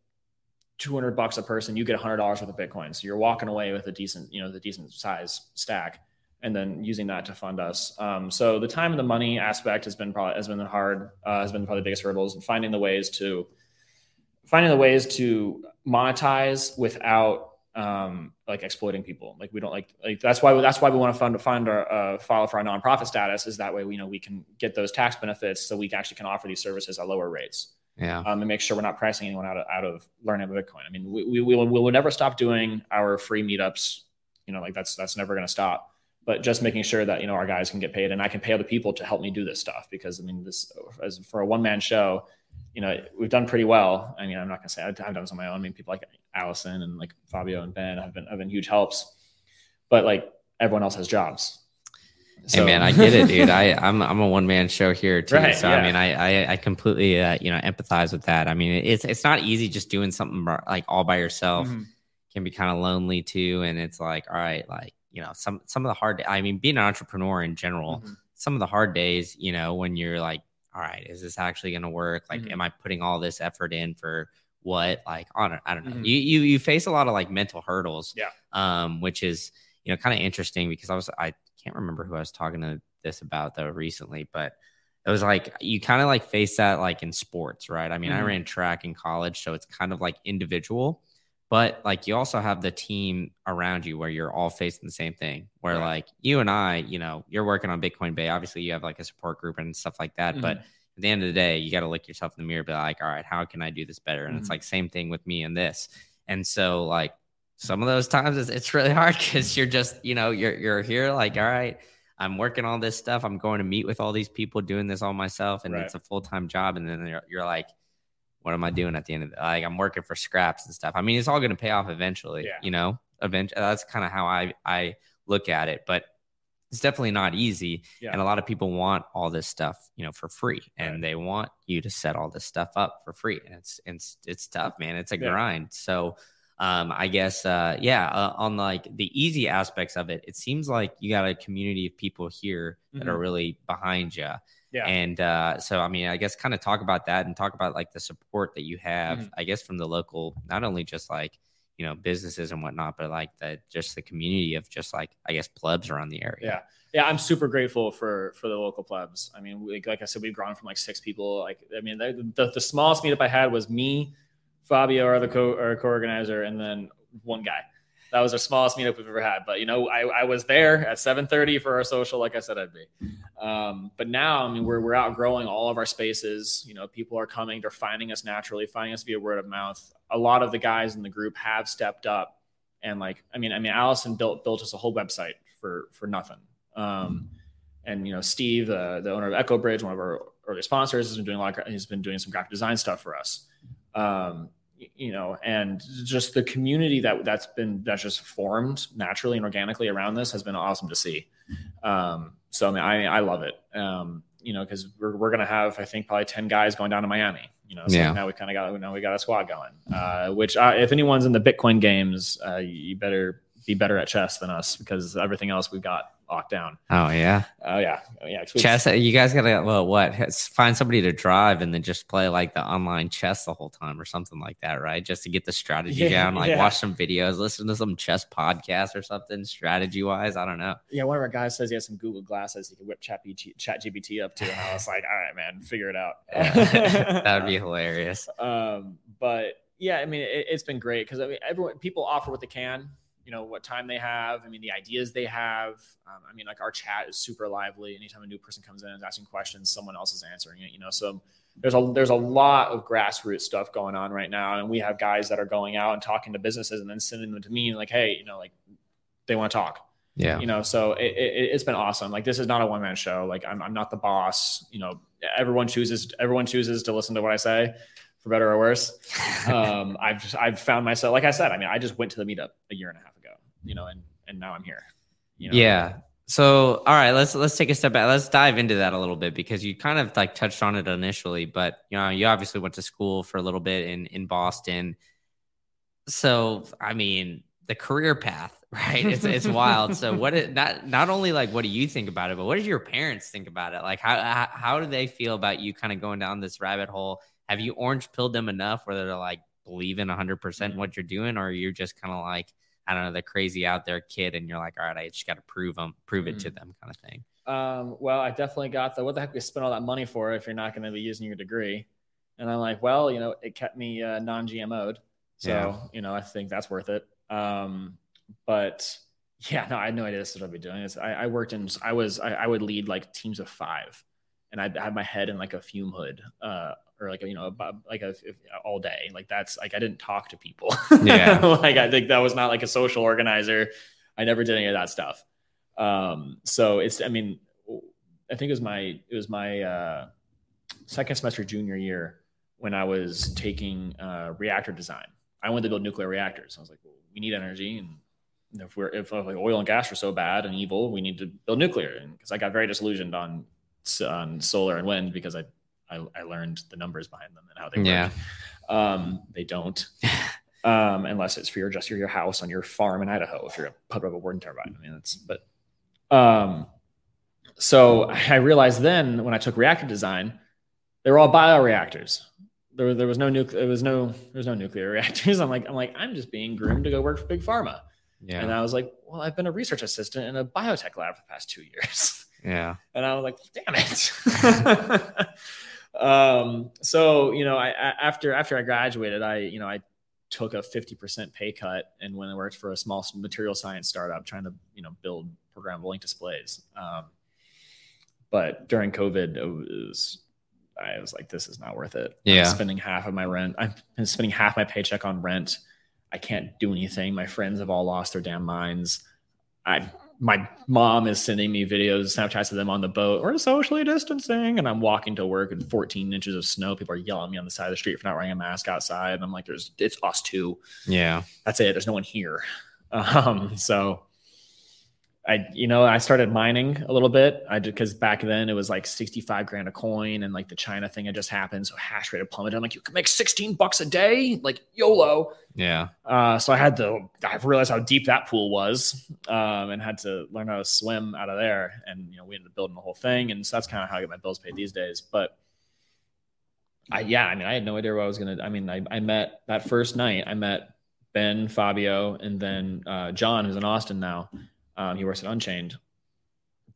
200 bucks a person, you get $100 worth of Bitcoin. So you're walking away with a decent, you know, the decent size stack and then using that to fund us. Um, so the time and the money aspect has been probably, has been hard, uh, has been probably the biggest hurdles and finding the ways to, finding the ways to monetize without um, like exploiting people. Like we don't like, like that's why, that's why we want to fund, fund our, uh, file for our nonprofit status is that way, we know we can get those tax benefits so we actually can offer these services at lower rates. Yeah. Um, and make sure we're not pricing anyone out of, out of learning about bitcoin. I mean we, we, we, will, we will never stop doing our free meetups. You know like that's that's never going to stop. But just making sure that you know our guys can get paid and i can pay other people to help me do this stuff because i mean this as for a one-man show you know we've done pretty well. I mean i'm not going to say I've, I've done this on my own. I mean people like allison and like fabio and ben have been have been huge helps but like everyone else has jobs so. Hey man, I get it, dude. I (laughs) I'm I'm a one man show here too. Right, so yeah. I mean, I I, I completely uh, you know empathize with that. I mean, it's it's not easy just doing something like all by yourself. Mm-hmm. Can be kind of lonely too, and it's like, all right, like you know, some some of the hard. I mean, being an entrepreneur in general, Mm-hmm. some of the hard days, you know, when you're like, all right, is this actually going to work? Like, Mhm. am I putting all this effort in for what? Like, I don't, I don't know. Mhm. You you you face a lot of like mental hurdles. Yeah. Um, which is you know kind of interesting because I was I can't remember who I was talking to this about though recently, but it was like you kind of like face that like in sports, right? I mean, I Mhm. ran track in college, so it's kind of like individual, but like you also have the team around you where you're all facing the same thing. Where Right. like you and I, you know, you're working on Bitcoin Bay. Obviously, you have like a support group and stuff like that, but Mhm. At the end of the day, you got to look yourself in the mirror, be like, all right, how can I do this better? And it's Mhm. like same thing with me and this. And so like some of those times it's, it's really (laughs) hard because you're just, you know, you're you're here like, all right, I'm working on this stuff. I'm going to meet with all these people doing this all myself, and Right. it's a full time job. And then you're, you're like, what am I doing at the end of the like? I'm working for scraps and stuff. I mean, it's all going to pay off eventually, Yeah. you know. Eventually, that's kind of how I I look at it, but it's definitely not easy. Yeah. And a lot of people want all this stuff, you know, for free, and Right. they want you to set all this stuff up for free. And it's it's it's tough, man. It's a Yeah. grind. So um i guess uh yeah uh, on like the easy aspects of it it seems like you got a community of people here that are Mhm. really behind you Yeah. and uh so i mean i guess kind of talk about that and talk about like the support that you have Mhm. i guess from the local not only just like you know businesses and whatnot but like the just the community of just like i guess plebs around the area Yeah. Yeah, I'm super grateful for for the local plebs. I mean, like I said, we've grown from like six people. Like, I mean, the, the, the smallest meetup I had was me, Fabio, our the co our co-organizer, and then one guy. That was our smallest meetup we've ever had. But you know, I, I was there at 7:30 for our social, like I said I'd be. Um, but now, I mean, we're we're outgrowing all of our spaces. You know, people are coming, they're finding us naturally, finding us via word of mouth. A lot of the guys in the group have stepped up, and like, I mean, I mean, Allison built built us a whole website for for nothing. Um, and you know, Steve, uh, the owner of Echo Bridge, one of our early sponsors, has been doing a lot. Of, he's been doing some graphic design stuff for us. Um, you know, and just the community that that's been that's just formed naturally and organically around this has been awesome to see. Um, so I mean, I I love it. Um, you know, because we're we're gonna have I think probably ten guys going down to Miami. You know, so Yeah. now we kind of got now we got a squad going. Uh, which uh, if anyone's in the Bitcoin games, uh, you better be better at chess than us because everything else we've got locked down. oh yeah Oh yeah, oh, yeah. Chess you guys gotta well what find somebody to drive and then just play like the online chess the whole time or something like that right just to get the strategy Yeah, down like yeah. watch some videos listen to some chess podcast or something strategy wise i don't know Yeah, one of our guys says he has some Google glasses he can whip Chat, Chat GPT up to, and I was like, all right, man, figure it out. (laughs) that would be (laughs) hilarious um, but yeah, I mean, it, it's been great because I mean, everyone, people offer what they can, you know, what time they have. I mean, the ideas they have. Um, I mean, like our chat is super lively. Anytime a new person comes in and is asking questions, someone else is answering it. You know, so there's a there's a lot of grassroots stuff going on right now, and we have guys that are going out and talking to businesses and then sending them to me and like, hey, you know, like they want to talk yeah you know so it, it, it's been awesome like this is not a one-man show like I'm, I'm not the boss you know everyone chooses everyone chooses to listen to what i say for better or worse um (laughs) i've just i've found myself like i said i mean i just went to the meetup a year and a half ago you know and and now i'm here you know yeah so all right let's let's take a step back let's dive into that a little bit because you kind of like touched on it initially but you know you obviously went to school for a little bit in in boston so i mean the career path, (laughs) right? It's it's wild. So what it not not only like what do you think about it, but what did your parents think about it? Like how how, how do they feel about you kind of going down this rabbit hole? Have you orange pilled them enough where they're like believing 100% what you're doing or you're just kind of like I don't know, the crazy out there kid and you're like, "All right, I just got to prove them, prove it mm. to them" kind of thing. Um, well, I definitely got the what the heck you spend all that money for if you're not going to be using your degree? And I'm like, well, you know, it kept me uh, non-GMO'd, so yeah. you know, I think that's worth it. Um, but (laughs) yeah, no, I had no idea this is what I'd be doing. I, I worked in, I was, I, I, would lead like teams of five, and I'd have my head in like a fume hood, uh, or like a, you know, like a, if, all day. Like that's like I didn't talk to people. Yeah, (laughs) like I think that was not like a social organizer. I never did any of that stuff. Um, so it's, I mean, I think it was my, it was my uh, second semester junior year when I was taking uh, reactor design. I wanted to build nuclear reactors. I was like, well, we need energy, and if we're if like oil and gas are so bad and evil, we need to build nuclear. And because I got very disillusioned on on solar and wind because I, I, I learned the numbers behind them and how they yeah. work. Um, they don't. (laughs) Um, unless it's for your just your, your house on your farm in Idaho, if you're a put up a wind turbine. I mean, that's but um, so I realized then when I took reactor design, they were all bioreactors. There, there was no nuclear. There was no. There was no nuclear (laughs) reactors. I'm like, I'm like, I'm just being groomed to go work for big pharma. Yeah. And I was like, well, I've been a research assistant in a biotech lab for the past two years. Yeah. (laughs) And I was like, damn it. Um, so you know, I, after after I graduated, I you know I took a 50% pay cut and when I worked for a small material science startup trying to you know build programmable ink displays. Um, but during COVID, it was I was like, this is not worth it. Yeah. I'm spending half of my rent. I've been spending half my paycheck on rent. I can't do anything. My friends have all lost their damn minds. I my mom is sending me videos, Snapchats of them on the boat. We're socially distancing, and I'm walking to work in 14 inches of snow. People are yelling at me on the side of the street for not wearing a mask outside. And I'm like, "There's it's us two. Yeah, that's it. There's no one here." (laughs) Um, so I, you know, I started mining a little bit. I did because back then it was like 65 grand a coin and like the China thing had just happened. So hash rate had plummeted. I'm like, you can make 16 bucks a day, like YOLO. Yeah. Uh, so I had to, I realized how deep that pool was um, and had to learn how to swim out of there. And, you know, we ended up building the whole thing. And so that's kind of how I get my bills paid these days. But I, yeah, I mean, I had no idea what I was going to, I mean, I, I met that first night, I met Ben, Fabio, and then uh, John, who's in Austin now um, he works at Unchained.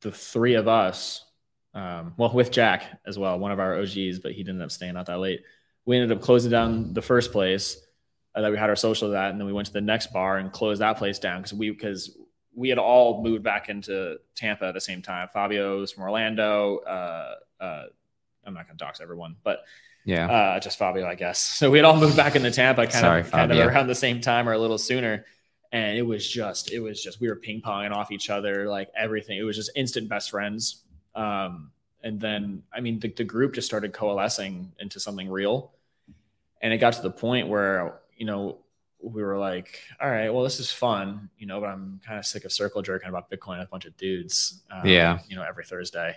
The three of us, um, well, with Jack as well, one of our OGs, but he didn't end up staying out that late. We ended up closing down the first place uh, that we had our social at, and then we went to the next bar and closed that place down because we because we had all moved back into Tampa at the same time. Fabio's from Orlando. Uh, uh, I'm not going to dox everyone, but yeah, uh, just Fabio, I guess. (laughs) So we had all moved back into Tampa kind Sorry, of kind of around the same time or a little sooner and it was just it was just we were ping ponging off each other like everything. It was just instant best friends. Um, and then i mean the, the group just started coalescing into something real. And it got to the point where you know we were like all right well this is fun you know but i'm kind of sick of circle jerking about bitcoin with a bunch of dudes um, yeah. you know every thursday.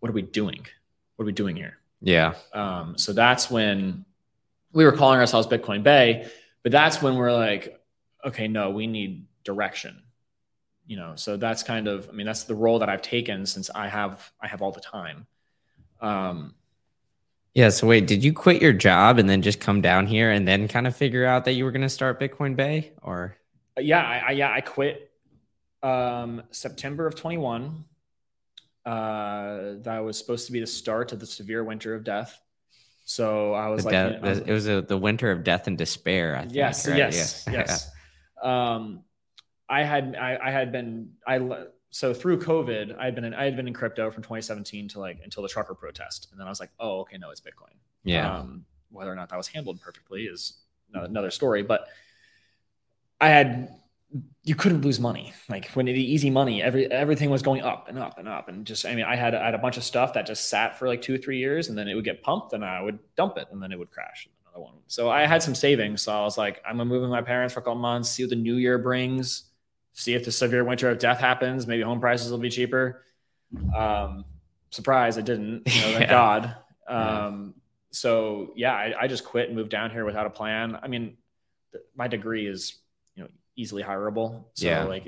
What are we doing? What are we doing here? Yeah. Um, so that's when we were calling ourselves bitcoin bay but that's when we're like okay, no, we need direction. You know, so that's kind of, I mean, that's the role that I've taken since I have, I have all the time. Um, yeah. So wait, did you quit your job and then just come down here and then kind of figure out that you were going to start Bitcoin Bay or? Yeah, I, I yeah, I quit um, September of 21. Uh, that was supposed to be the start of the severe winter of death. So I was the like, de- it was a, the winter of death and despair. I think, yes, right? yes, yeah. (laughs) yes. Um, I had I, I, had been I so through COVID I had been in, I had been in crypto from 2017 to like until the trucker protest, and then I was like, oh okay, no, it's Bitcoin. Yeah. Um, whether or not that was handled perfectly is another story, but I had you couldn't lose money. Like when the easy money, every everything was going up and up and up, and just I mean, I had I had a bunch of stuff that just sat for like two or three years, and then it would get pumped, and I would dump it, and then it would crash another one. So I had some savings. So I was like, I'm gonna move with my parents for a couple months, see what the new year brings, see if the severe winter of death happens. Maybe home prices will be cheaper. Um, surprise, it didn't. You know, thank (laughs) yeah. God. Um, yeah. So yeah, I, I, just quit and moved down here without a plan. I mean, my degree is, you know, easily hireable. So Yeah. like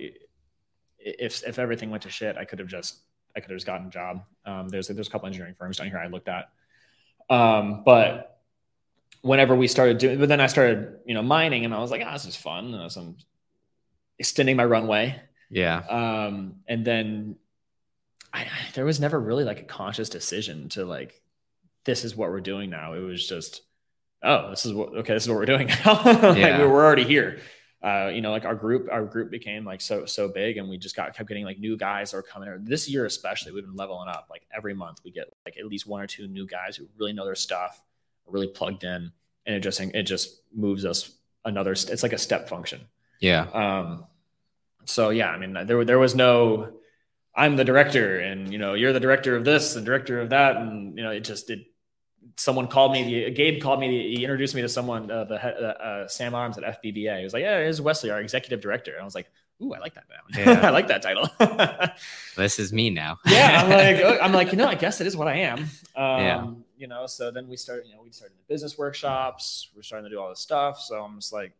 if if everything went to shit, I could have just I could have just gotten a job. Um, there's there's a couple engineering firms down here I looked at. Um, but whenever we started doing, but then I started you know mining, and I was like, ah, this is fun. And so I'm extending my runway. Yeah. Um, and then I, there was never really like a conscious decision to like this is what we're doing now. It was just oh this is what okay this is what we're doing (laughs) now. like Yeah. we we're already here. Uh, you know, like our group, our group became like so so big, and we just got kept getting like new guys that were coming. in. This year especially, we've been leveling up. Like every month, we get like at least one or two new guys who really know their stuff, really plugged in, and it just it just moves us another. It's like a step function. Yeah. Um, so yeah, I mean, there there was no, I'm the director, and you know, you're the director of this and director of that, and you know, it just did. Someone called me. The, Gabe called me. He introduced me to someone. Uh, the uh, uh, Sam Arms at FBBA. He was like, "Yeah, here's Wesley, our executive director." And I was like, "Ooh, I like that now. (laughs) Yeah. I like that title." (laughs) This is me now. yeah, I'm like, (laughs) I'm like, you know, I guess it is what I am. Um, Yeah. You know, so then we started, you know, we started the business workshops. We're starting to do all this stuff. So I'm just like,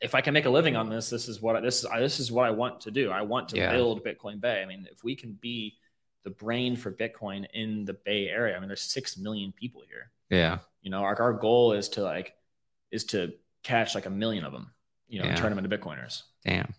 if I can make a living on this, this is what I, this is. I, this is what I want to do. I want to Yeah. build Bitcoin Bay. I mean, if we can be the brain for Bitcoin in the Bay Area, I mean, there's six million people here. Yeah. You know, our, our goal is to like, is to catch like a million of them. You know, and Yeah. turn them into Bitcoiners. Damn.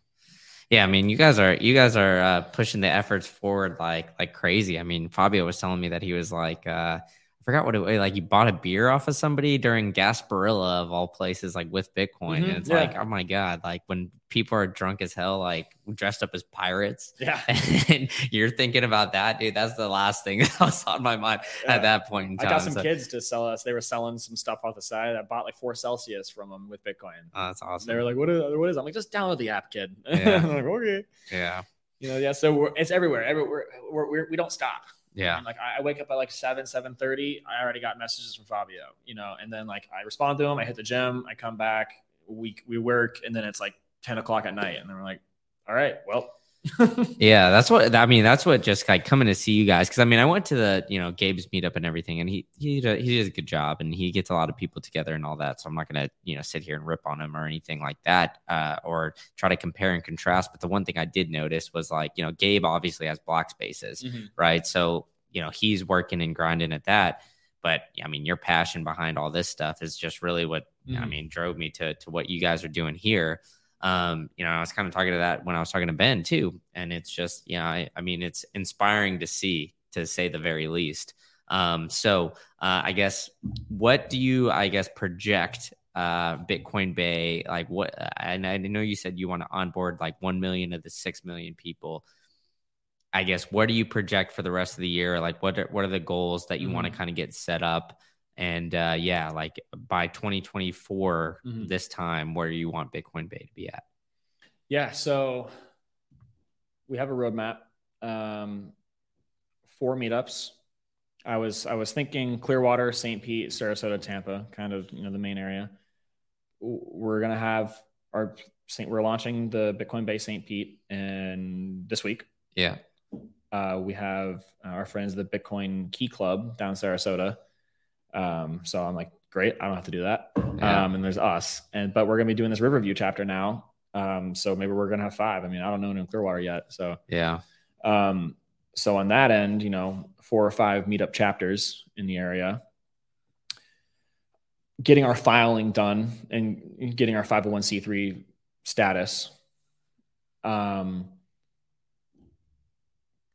Yeah, I mean, you guys are you guys are uh, pushing the efforts forward like like crazy. I mean, Fabio was telling me that he was like, uh, I forgot what it was. Like, you bought a beer off of somebody during Gasparilla of all places, like with Bitcoin, Mhm, and it's yeah. like, oh my god, like when people are drunk as hell, like dressed up as pirates, Yeah. (laughs) and you're thinking about that, dude. That's the last thing (laughs) that was on my mind Yeah. at that point in I got some So- kids to sell us. They were selling some stuff off the side. I bought like four Celsius from them with Bitcoin. Oh, that's awesome. They were like, "What is? What is?" it?" I'm like, "Just download the app, kid." (laughs) Yeah. I'm like, okay. yeah, You know, yeah. So we're, it's everywhere. Everywhere. We're, we're, we don't stop. Yeah, And like I, I wake up at like seven, seven thirty. I already got messages from Fabio. You know, and then like I respond to him. I hit the gym. I come back. We we work, and then it's like ten o'clock at night, and then we're like, "All right, well." Yeah, that's what I mean. That's what just like coming to see you guys because I mean I went to the you know Gabe's meetup and everything, and he he does, he does a good job, and he gets a lot of people together and all that. So I'm not gonna you know sit here and rip on him or anything like that, uh, or try to compare and contrast. But the one thing I did notice was like you know Gabe obviously has block spaces, Mhm. right? So you know he's working and grinding at that. But I mean, your passion behind all this stuff is just really what I Mhm. mean drove me to to what you guys are doing here um, you know, I was kind of talking to that when I was talking to Ben too. And it's just, yeah, I, I mean, it's inspiring to see, to say the very least. Um, so uh, I guess, what do you, I guess, project uh, Bitcoin Bay? Like what, and I know you said you want to onboard like 1 million of the 6 million people. I guess, what do you project for the rest of the year? Like what, are, what are the goals that you want to Mhm. kind of get set up? And uh, yeah, like by 2024, Mhm. this time, where you want Bitcoin Bay to be at? Yeah, so we have a roadmap. Um, four meetups. I was I was thinking Clearwater, St. Pete, Sarasota, Tampa, kind of you know the main area. We're gonna have our Saint. We're launching the Bitcoin Bay St. Pete and this week. Yeah. Uh, we have our friends the Bitcoin Key Club down in Sarasota. Um, so I'm like, great, I don't have to do that. Yeah. Um, and there's us, and but we're gonna be doing this Riverview chapter now. Um, so maybe we're gonna have five. I mean, I don't know in Clearwater yet. So Yeah. um, so on that end, you know, four or five meetup chapters in the area. Getting our filing done and getting our 501c3 status. Um,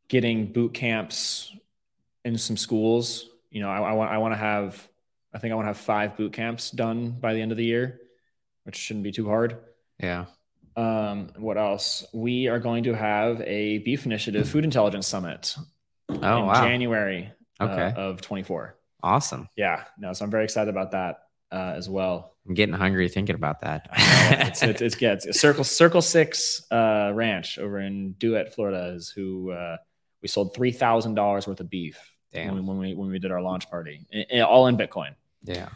getting boot camps in some schools. You know, I, I want I want to have I think I want to have five boot camps done by the end of the year, which shouldn't be too hard. Yeah. Um, what else? We are going to have a Beef Initiative Food Intelligence Summit Oh, in wow. January uh, Okay. of 24. awesome. Yeah, no, so I'm very excited about that uh, as well. I'm getting hungry thinking about that. It's, it's, it's, yeah, it's Circle Circle Six uh, Ranch over in Duette, Florida, is who uh, we sold three thousand dollars worth of beef Damn. when we when we did our launch party, all in Bitcoin. Yeah.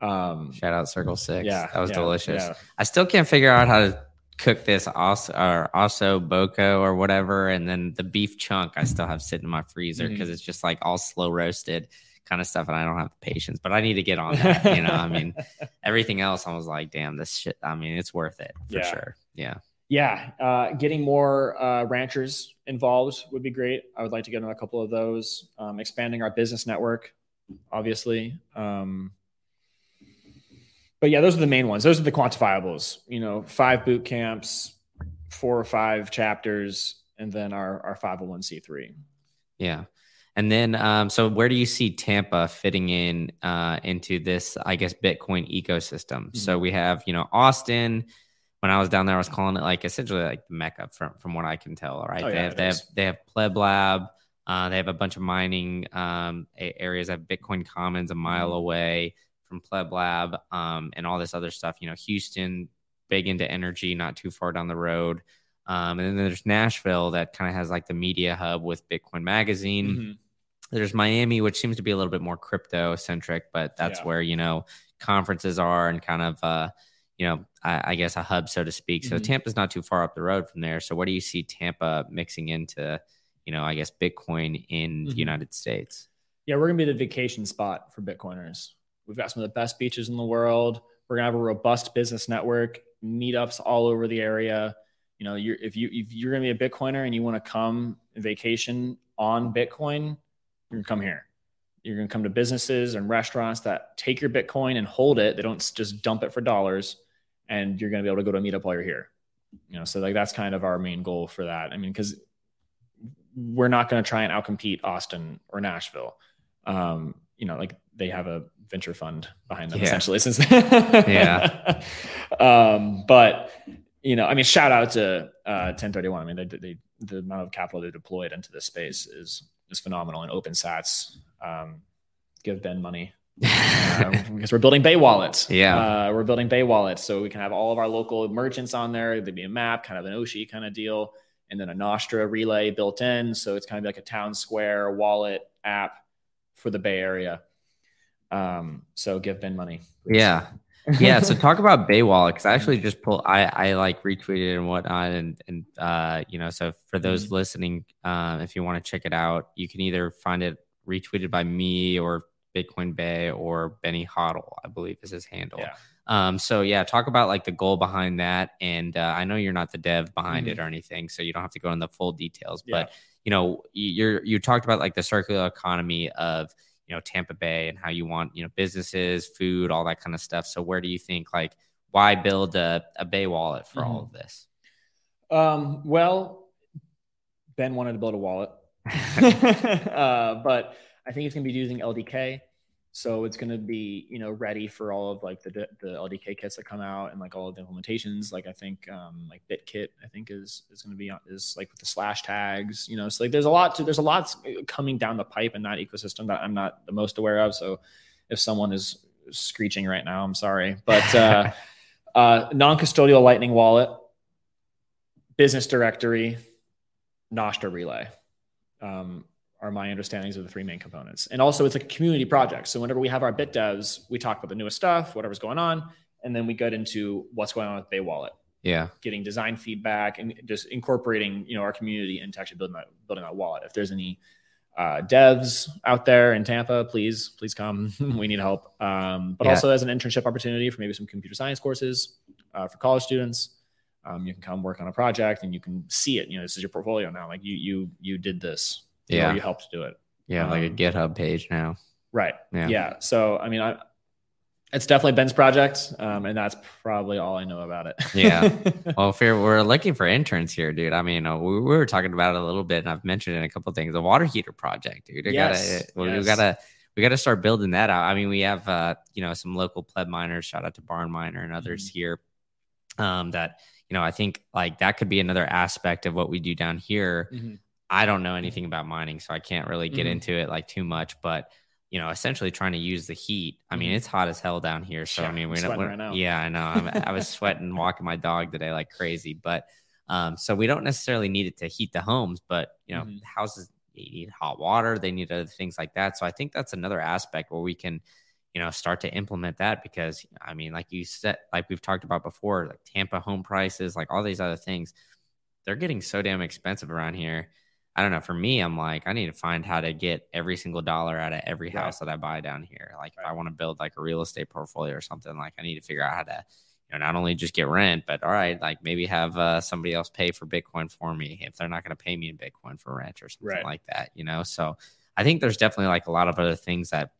Um, Shout out Circle Six. yeah, That was yeah, delicious. yeah. I still can't figure out how to cook this osso or osso buco or whatever. And then the beef chunk I still have sitting in my freezer because it's just like all slow roasted kind of stuff. And I don't have the patience, but I need to get on that. you know, I mean, (laughs) everything else, I was like, damn, this shit. I mean, it's worth it for Yeah. sure. Yeah. Yeah, uh, getting more uh, ranchers involved would be great. I would like to get on a couple of those. Um, expanding our business network, obviously. Um, but yeah, those are the main ones. Those are the quantifiables. You know, five boot camps, four or five chapters, and then our our five hundred oh one c three. Yeah. And then, um, so where do you see Tampa fitting in uh, into this, I guess, Bitcoin ecosystem? Mm-hmm. So we have, you know, Austin, when I was down there, I was calling it like essentially like the mecca from from what I can tell. Right? Oh, they, yeah, have, they have they have Pleb Lab. Uh, they have a bunch of mining um, areas. They have Bitcoin Commons a mile mm-hmm. away from Pleb Lab um, and all this other stuff. You know, Houston, big into energy, not too far down the road. Um, and then there's Nashville that kind of has like the media hub with Bitcoin Magazine. Mm-hmm. There's Miami, which seems to be a little bit more crypto centric, but that's yeah. where you know conferences are and kind of uh, you know, I, I, guess a hub, so to speak. So mm-hmm. Tampa's not too far up the road from there. So what do you see Tampa mixing into, you know, I guess Bitcoin in mm-hmm. the United States? Yeah, we're gonna be the vacation spot for Bitcoiners. We've got some of the best beaches in the world. We're gonna have a robust business network, meetups all over the area. You know, you're, if you if you're gonna be a Bitcoiner and you want to come vacation on Bitcoin, you're gonna come here. You're gonna come to businesses and restaurants that take your Bitcoin and hold it. They don't just dump it for dollars and you're going to be able to go to a meetup while you're here. You know, so like that's kind of our main goal for that. I mean, because we're not going to try and outcompete Austin or Nashville. Um, you know, like they have a venture fund behind them yeah. essentially since (laughs) yeah. Um, but you know, I mean, shout out to uh, Ten31. I mean, they, they, the amount of capital they deployed into this space is is phenomenal. And OpenSats um, give Ben money uh, because we're building Bay wallets. Yeah, uh, we're building Bay wallets, so we can have all of our local merchants on there. There'd be a map, kind of an Oshi kind of deal, and then a Nostr relay built in. So it's kind of like a town square wallet app for the Bay Area. Um, so give Ben money. Please. Yeah. yeah. So talk about Bay Wallet because I actually just pulled. I I like retweeted and whatnot, and and uh, you know, so for those mm-hmm. listening, uh, if you want to check it out, you can either find it retweeted by me or Bitcoin Bay or Benny Hodl, I believe is his handle. Yeah. Um, so yeah, talk about like the goal behind that. And uh, I know you're not the dev behind mm-hmm. it or anything, so you don't have to go into the full details. Yeah. But you know, you're you talked about like the circular economy of you know Tampa Bay and how you want you know businesses, food, all that kind of stuff. So where do you think like why build a, a Bay wallet for mm-hmm. all of this? Um, well, Ben wanted to build a wallet, (laughs) (laughs) uh, but I think it's going to be using LDK. So it's going to be, you know, ready for all of like the the LDK kits that come out and like all of the implementations. Like I think um, like BitKit, I think is is going to be on, is like with the slash tags. You know, so like there's a lot to there's a lot coming down the pipe in that ecosystem that I'm not the most aware of. So if someone is screeching right now, I'm sorry, but uh, (laughs) uh, non-custodial Lightning wallet, business directory, Nostr relay. Um, are my understandings of the three main components. And also, it's like a community project. So whenever we have our bit devs, we talk about the newest stuff, whatever's going on, and then we get into what's going on with Bay Wallet. Yeah, getting design feedback and just incorporating you know our community into actually building that building that wallet. If there's any uh, devs out there in Tampa, please please come. (laughs) we need help. Um, but yeah. also as an internship opportunity for maybe some computer science courses uh, for college students. Um, you can come work on a project and you can see it. You know, this is your portfolio now. Like you you you did this yeah, you helped do it. Yeah, um, like a um, GitHub page now. Right. Yeah. Yeah. So I mean, I it's definitely Ben's project, um, and that's probably all I know about it. yeah. (laughs) Well, if we're looking for interns here, dude. I mean, uh, we, we, were talking about it a little bit, and I've mentioned in a couple things. The water heater project, dude. We yes. gotta, well, yes. we gotta, we gotta start building that out. I mean, we have, uh, you know, some local pleb miners. Shout out to Barn Miner and others mm-hmm. here. Um, that you know, I think like that could be another aspect of what we do down here. Mm-hmm. I don't know anything about mining, so I can't really get mm-hmm. into it like too much. But you know, essentially trying to use the heat. I mean, mm-hmm. it's hot as hell down here. So yeah, I mean, we're, not, we're right yeah, I know. I'm, (laughs) i was sweating walking my dog today like crazy. But um, so we don't necessarily need it to heat the homes, but you know, mm-hmm. houses need hot water. They need other things like that. So I think that's another aspect where we can, you know, start to implement that because I mean, like you said, like we've talked about before, like Tampa home prices, like all these other things, they're getting so damn expensive around here I don't know. For me, I'm like, I need to find how to get every single dollar out of every house that I buy down here. Like, if I want to build like a real estate portfolio or something, like I need to figure out how to, you know, not only just get rent, but all right, like maybe have uh, somebody else pay for Bitcoin for me if they're not going to pay me in Bitcoin for rent or something Right. like that, you know? So I think there's definitely like a lot of other things that,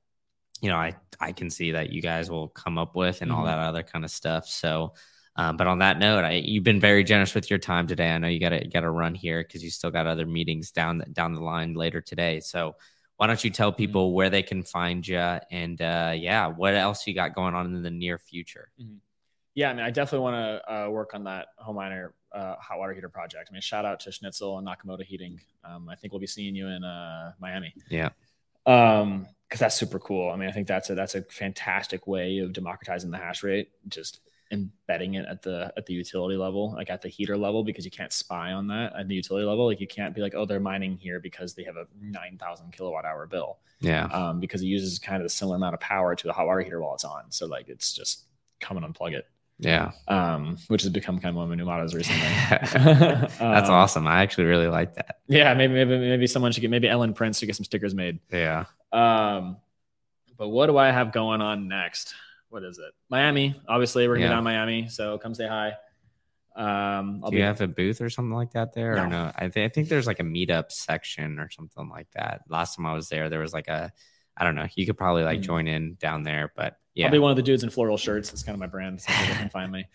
you know, I, I can see that you guys will come up with and all Mhm. that other kind of stuff. So, um, but on that note, I, you've been very generous with your time today. I know you got to got to run here because you still got other meetings down the, down the line later today. So why don't you tell people where they can find you and uh, yeah, what else you got going on in the near future? Yeah, I mean, I definitely want to uh, work on that home miner uh, hot water heater project. I mean, shout out to Schnitzel and Nakamoto Heating. Um, I think we'll be seeing you in uh, Miami. Yeah. Um, because that's super cool. I mean, I think that's a that's a fantastic way of democratizing the hash rate, just embedding it at the at the utility level, like at the heater level, because you can't spy on that at the utility level. Like you can't be like, oh, they're mining here because they have a nine thousand kilowatt hour bill Yeah. um, because it uses kind of the similar amount of power to the hot water heater while it's on. So like it's just come and unplug it, Yeah. um, which has become kind of one of my new mottos recently. (laughs) (laughs) That's Um, awesome. I actually really like that. Yeah, maybe maybe maybe someone should get maybe Ellen Prince should get some stickers made. Yeah. Um, but what do I have going on next? What is it? Miami. Obviously, we're gonna Yeah. be down Miami, so come say hi. Um, I'll Do be you have a booth or something like that there? Or No. no? I, th- I think there's like a meetup section or something like that. Last time I was there, there was like a, I don't know. You could probably like Mhm. join in down there, but yeah. I'll be one of the dudes in floral shirts. That's kind of my brand. So people can find me. (laughs)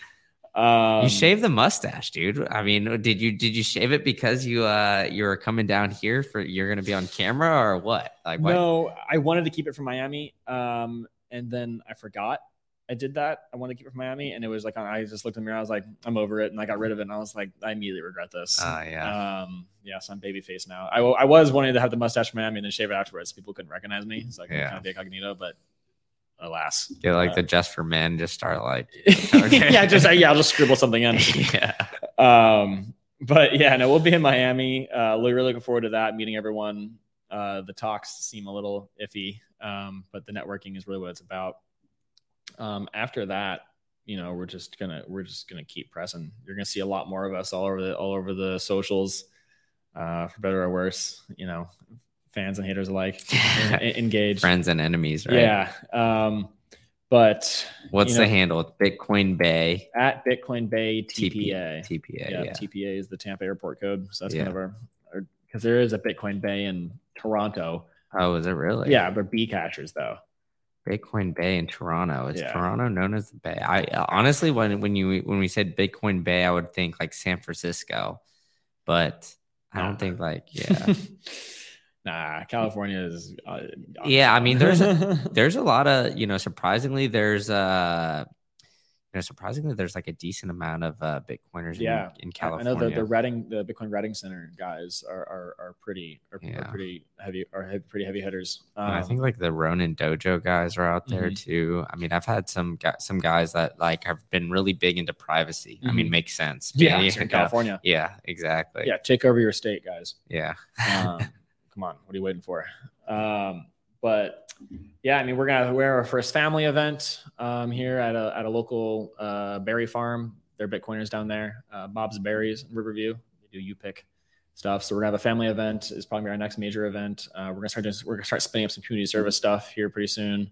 Um, you shave the mustache, dude. I mean, did you did you shave it because you uh you were coming down here for you're gonna be on camera or what? Like what? No, I wanted to keep it from Miami, um, and then I forgot I did that. I wanted to keep it from Miami, and it was like I just looked in the mirror. I was like, I'm over it, and I got rid of it. And I was like, I immediately regret this. Uh, yeah. Um, yeah, so I'm baby face now. I, I was wanting to have the mustache from Miami and then shave it afterwards. So People couldn't recognize me, so I could Yeah. kind of be incognito. But alas, Get like uh, the just for men, just start like (laughs) yeah, just yeah, I'll just scribble something in. (laughs) yeah. um, but yeah, no, we'll be in Miami. Uh, we're really looking forward to that, meeting everyone. Uh, the talks seem a little iffy, um, but the networking is really what it's about. Um, after that, you know, we're just gonna we're just gonna keep pressing. You're gonna see a lot more of us all over the all over the socials, uh, for better or worse. You know, fans and haters alike (laughs) en- engaged. Friends and enemies, right? Yeah. Um, but What's you the handle? It's Bitcoin Bay at Bitcoin Bay TPA. TPA. yeah, Yeah. TPA is the Tampa airport code. So that's Yeah. kind of our, because there is a Bitcoin Bay in Toronto. Oh, is it really? Yeah, they're bee catchers though. Bitcoin Bay in Toronto. Is Yeah. Toronto known as the Bay? I honestly, when when you when we said Bitcoin Bay, I would think like San Francisco, but I don't think like (laughs) yeah, nah, California is. Uh, yeah. I mean, there's a, (laughs) there's a lot of you know surprisingly there's uh you know surprisingly there's like a decent amount of uh Bitcoiners Yeah. in, in I know the the Reading the Bitcoin Reading Center guys are are, are pretty are, Yeah. are pretty heavy are heavy, pretty heavy hitters. And I Um, think like the Ronin Dojo guys are out there Mhm. too. I mean, I've had some some guys that like have been really big into privacy. I mean, Mhm. makes sense. yeah, it's in? California. Yeah, exactly. Yeah, take over your state, guys. Yeah. um, (laughs) come on, what are you waiting for? Um, but yeah, I mean, we're gonna we're our first family event um, here at a at a local uh, berry farm. They're Bitcoiners down there, uh, Bob's Berries, Riverview. They do you pick stuff. So we're gonna have a family event. Is probably our next major event. Uh, we're gonna start doing, we're gonna start spinning up some community service stuff here pretty soon.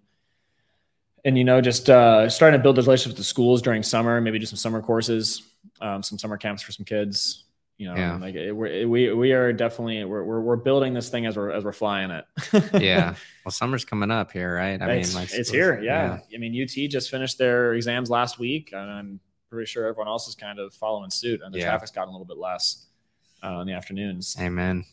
And you know, just uh, starting to build those relationships with the schools during summer. Maybe do some summer courses, um, some summer camps for some kids you know Yeah. like it, we're, we we are definitely we're, we're we're building this thing as we're as we're flying it (laughs) yeah. Well, summer's coming up here, right? I it's, it's here yeah. i mean ut just finished their exams last week and i'm pretty sure everyone else is kind of following suit and the Yeah. traffic's gotten a little bit less uh, in the afternoons Amen.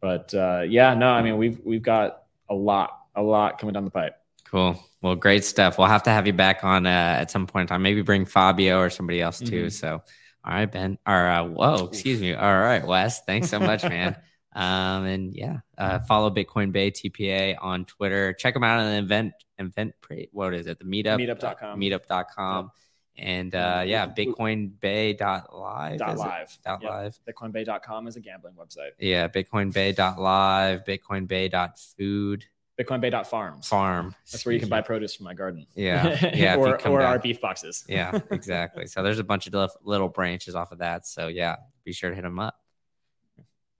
but uh, yeah no i mean we've we've got a lot a lot coming down the pipe Cool. Well, great stuff. We'll have to have you back on uh, at some point in time. Maybe bring Fabio or somebody else too. Mhm. So, all right, Ben. Or uh, whoa, excuse me. All right, Wes. Thanks so much, man. (laughs) Um, and yeah, uh, follow Bitcoin Bay TPA on Twitter. Check them out on the event event. What is it? The meetup Meetup.com. Meetup.com. And uh, yeah, BitcoinBay.live. dot live Dot Yep. live. bitcoinbay.com is a gambling website Yeah, BitcoinBay.live, BitcoinBay.food bitcoinbay.farms farm. that's where you can buy produce from my garden Yeah, (laughs) yeah, or, or down. our beef boxes yeah, exactly. So there's a bunch of little- little branches off of that. So yeah, be sure to hit them up.